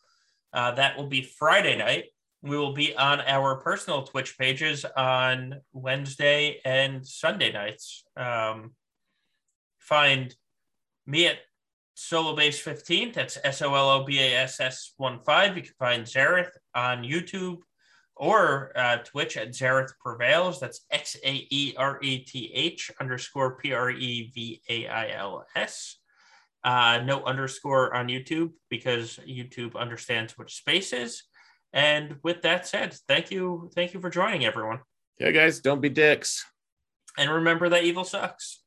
Uh, that will be Friday night. We will be on our personal Twitch pages on Wednesday and Sunday nights. Um, find me at Solobass15. That's S O L O B A S S 1 5. You can find Xaereth on YouTube or uh, Twitch at Xaereth Prevails. That's X A E R E T H underscore P R E V A I L S. Uh, no underscore on YouTube because YouTube understands what space is. And with that said, thank you. Thank you for joining everyone. Yeah, guys, don't be dicks. And remember that evil sucks.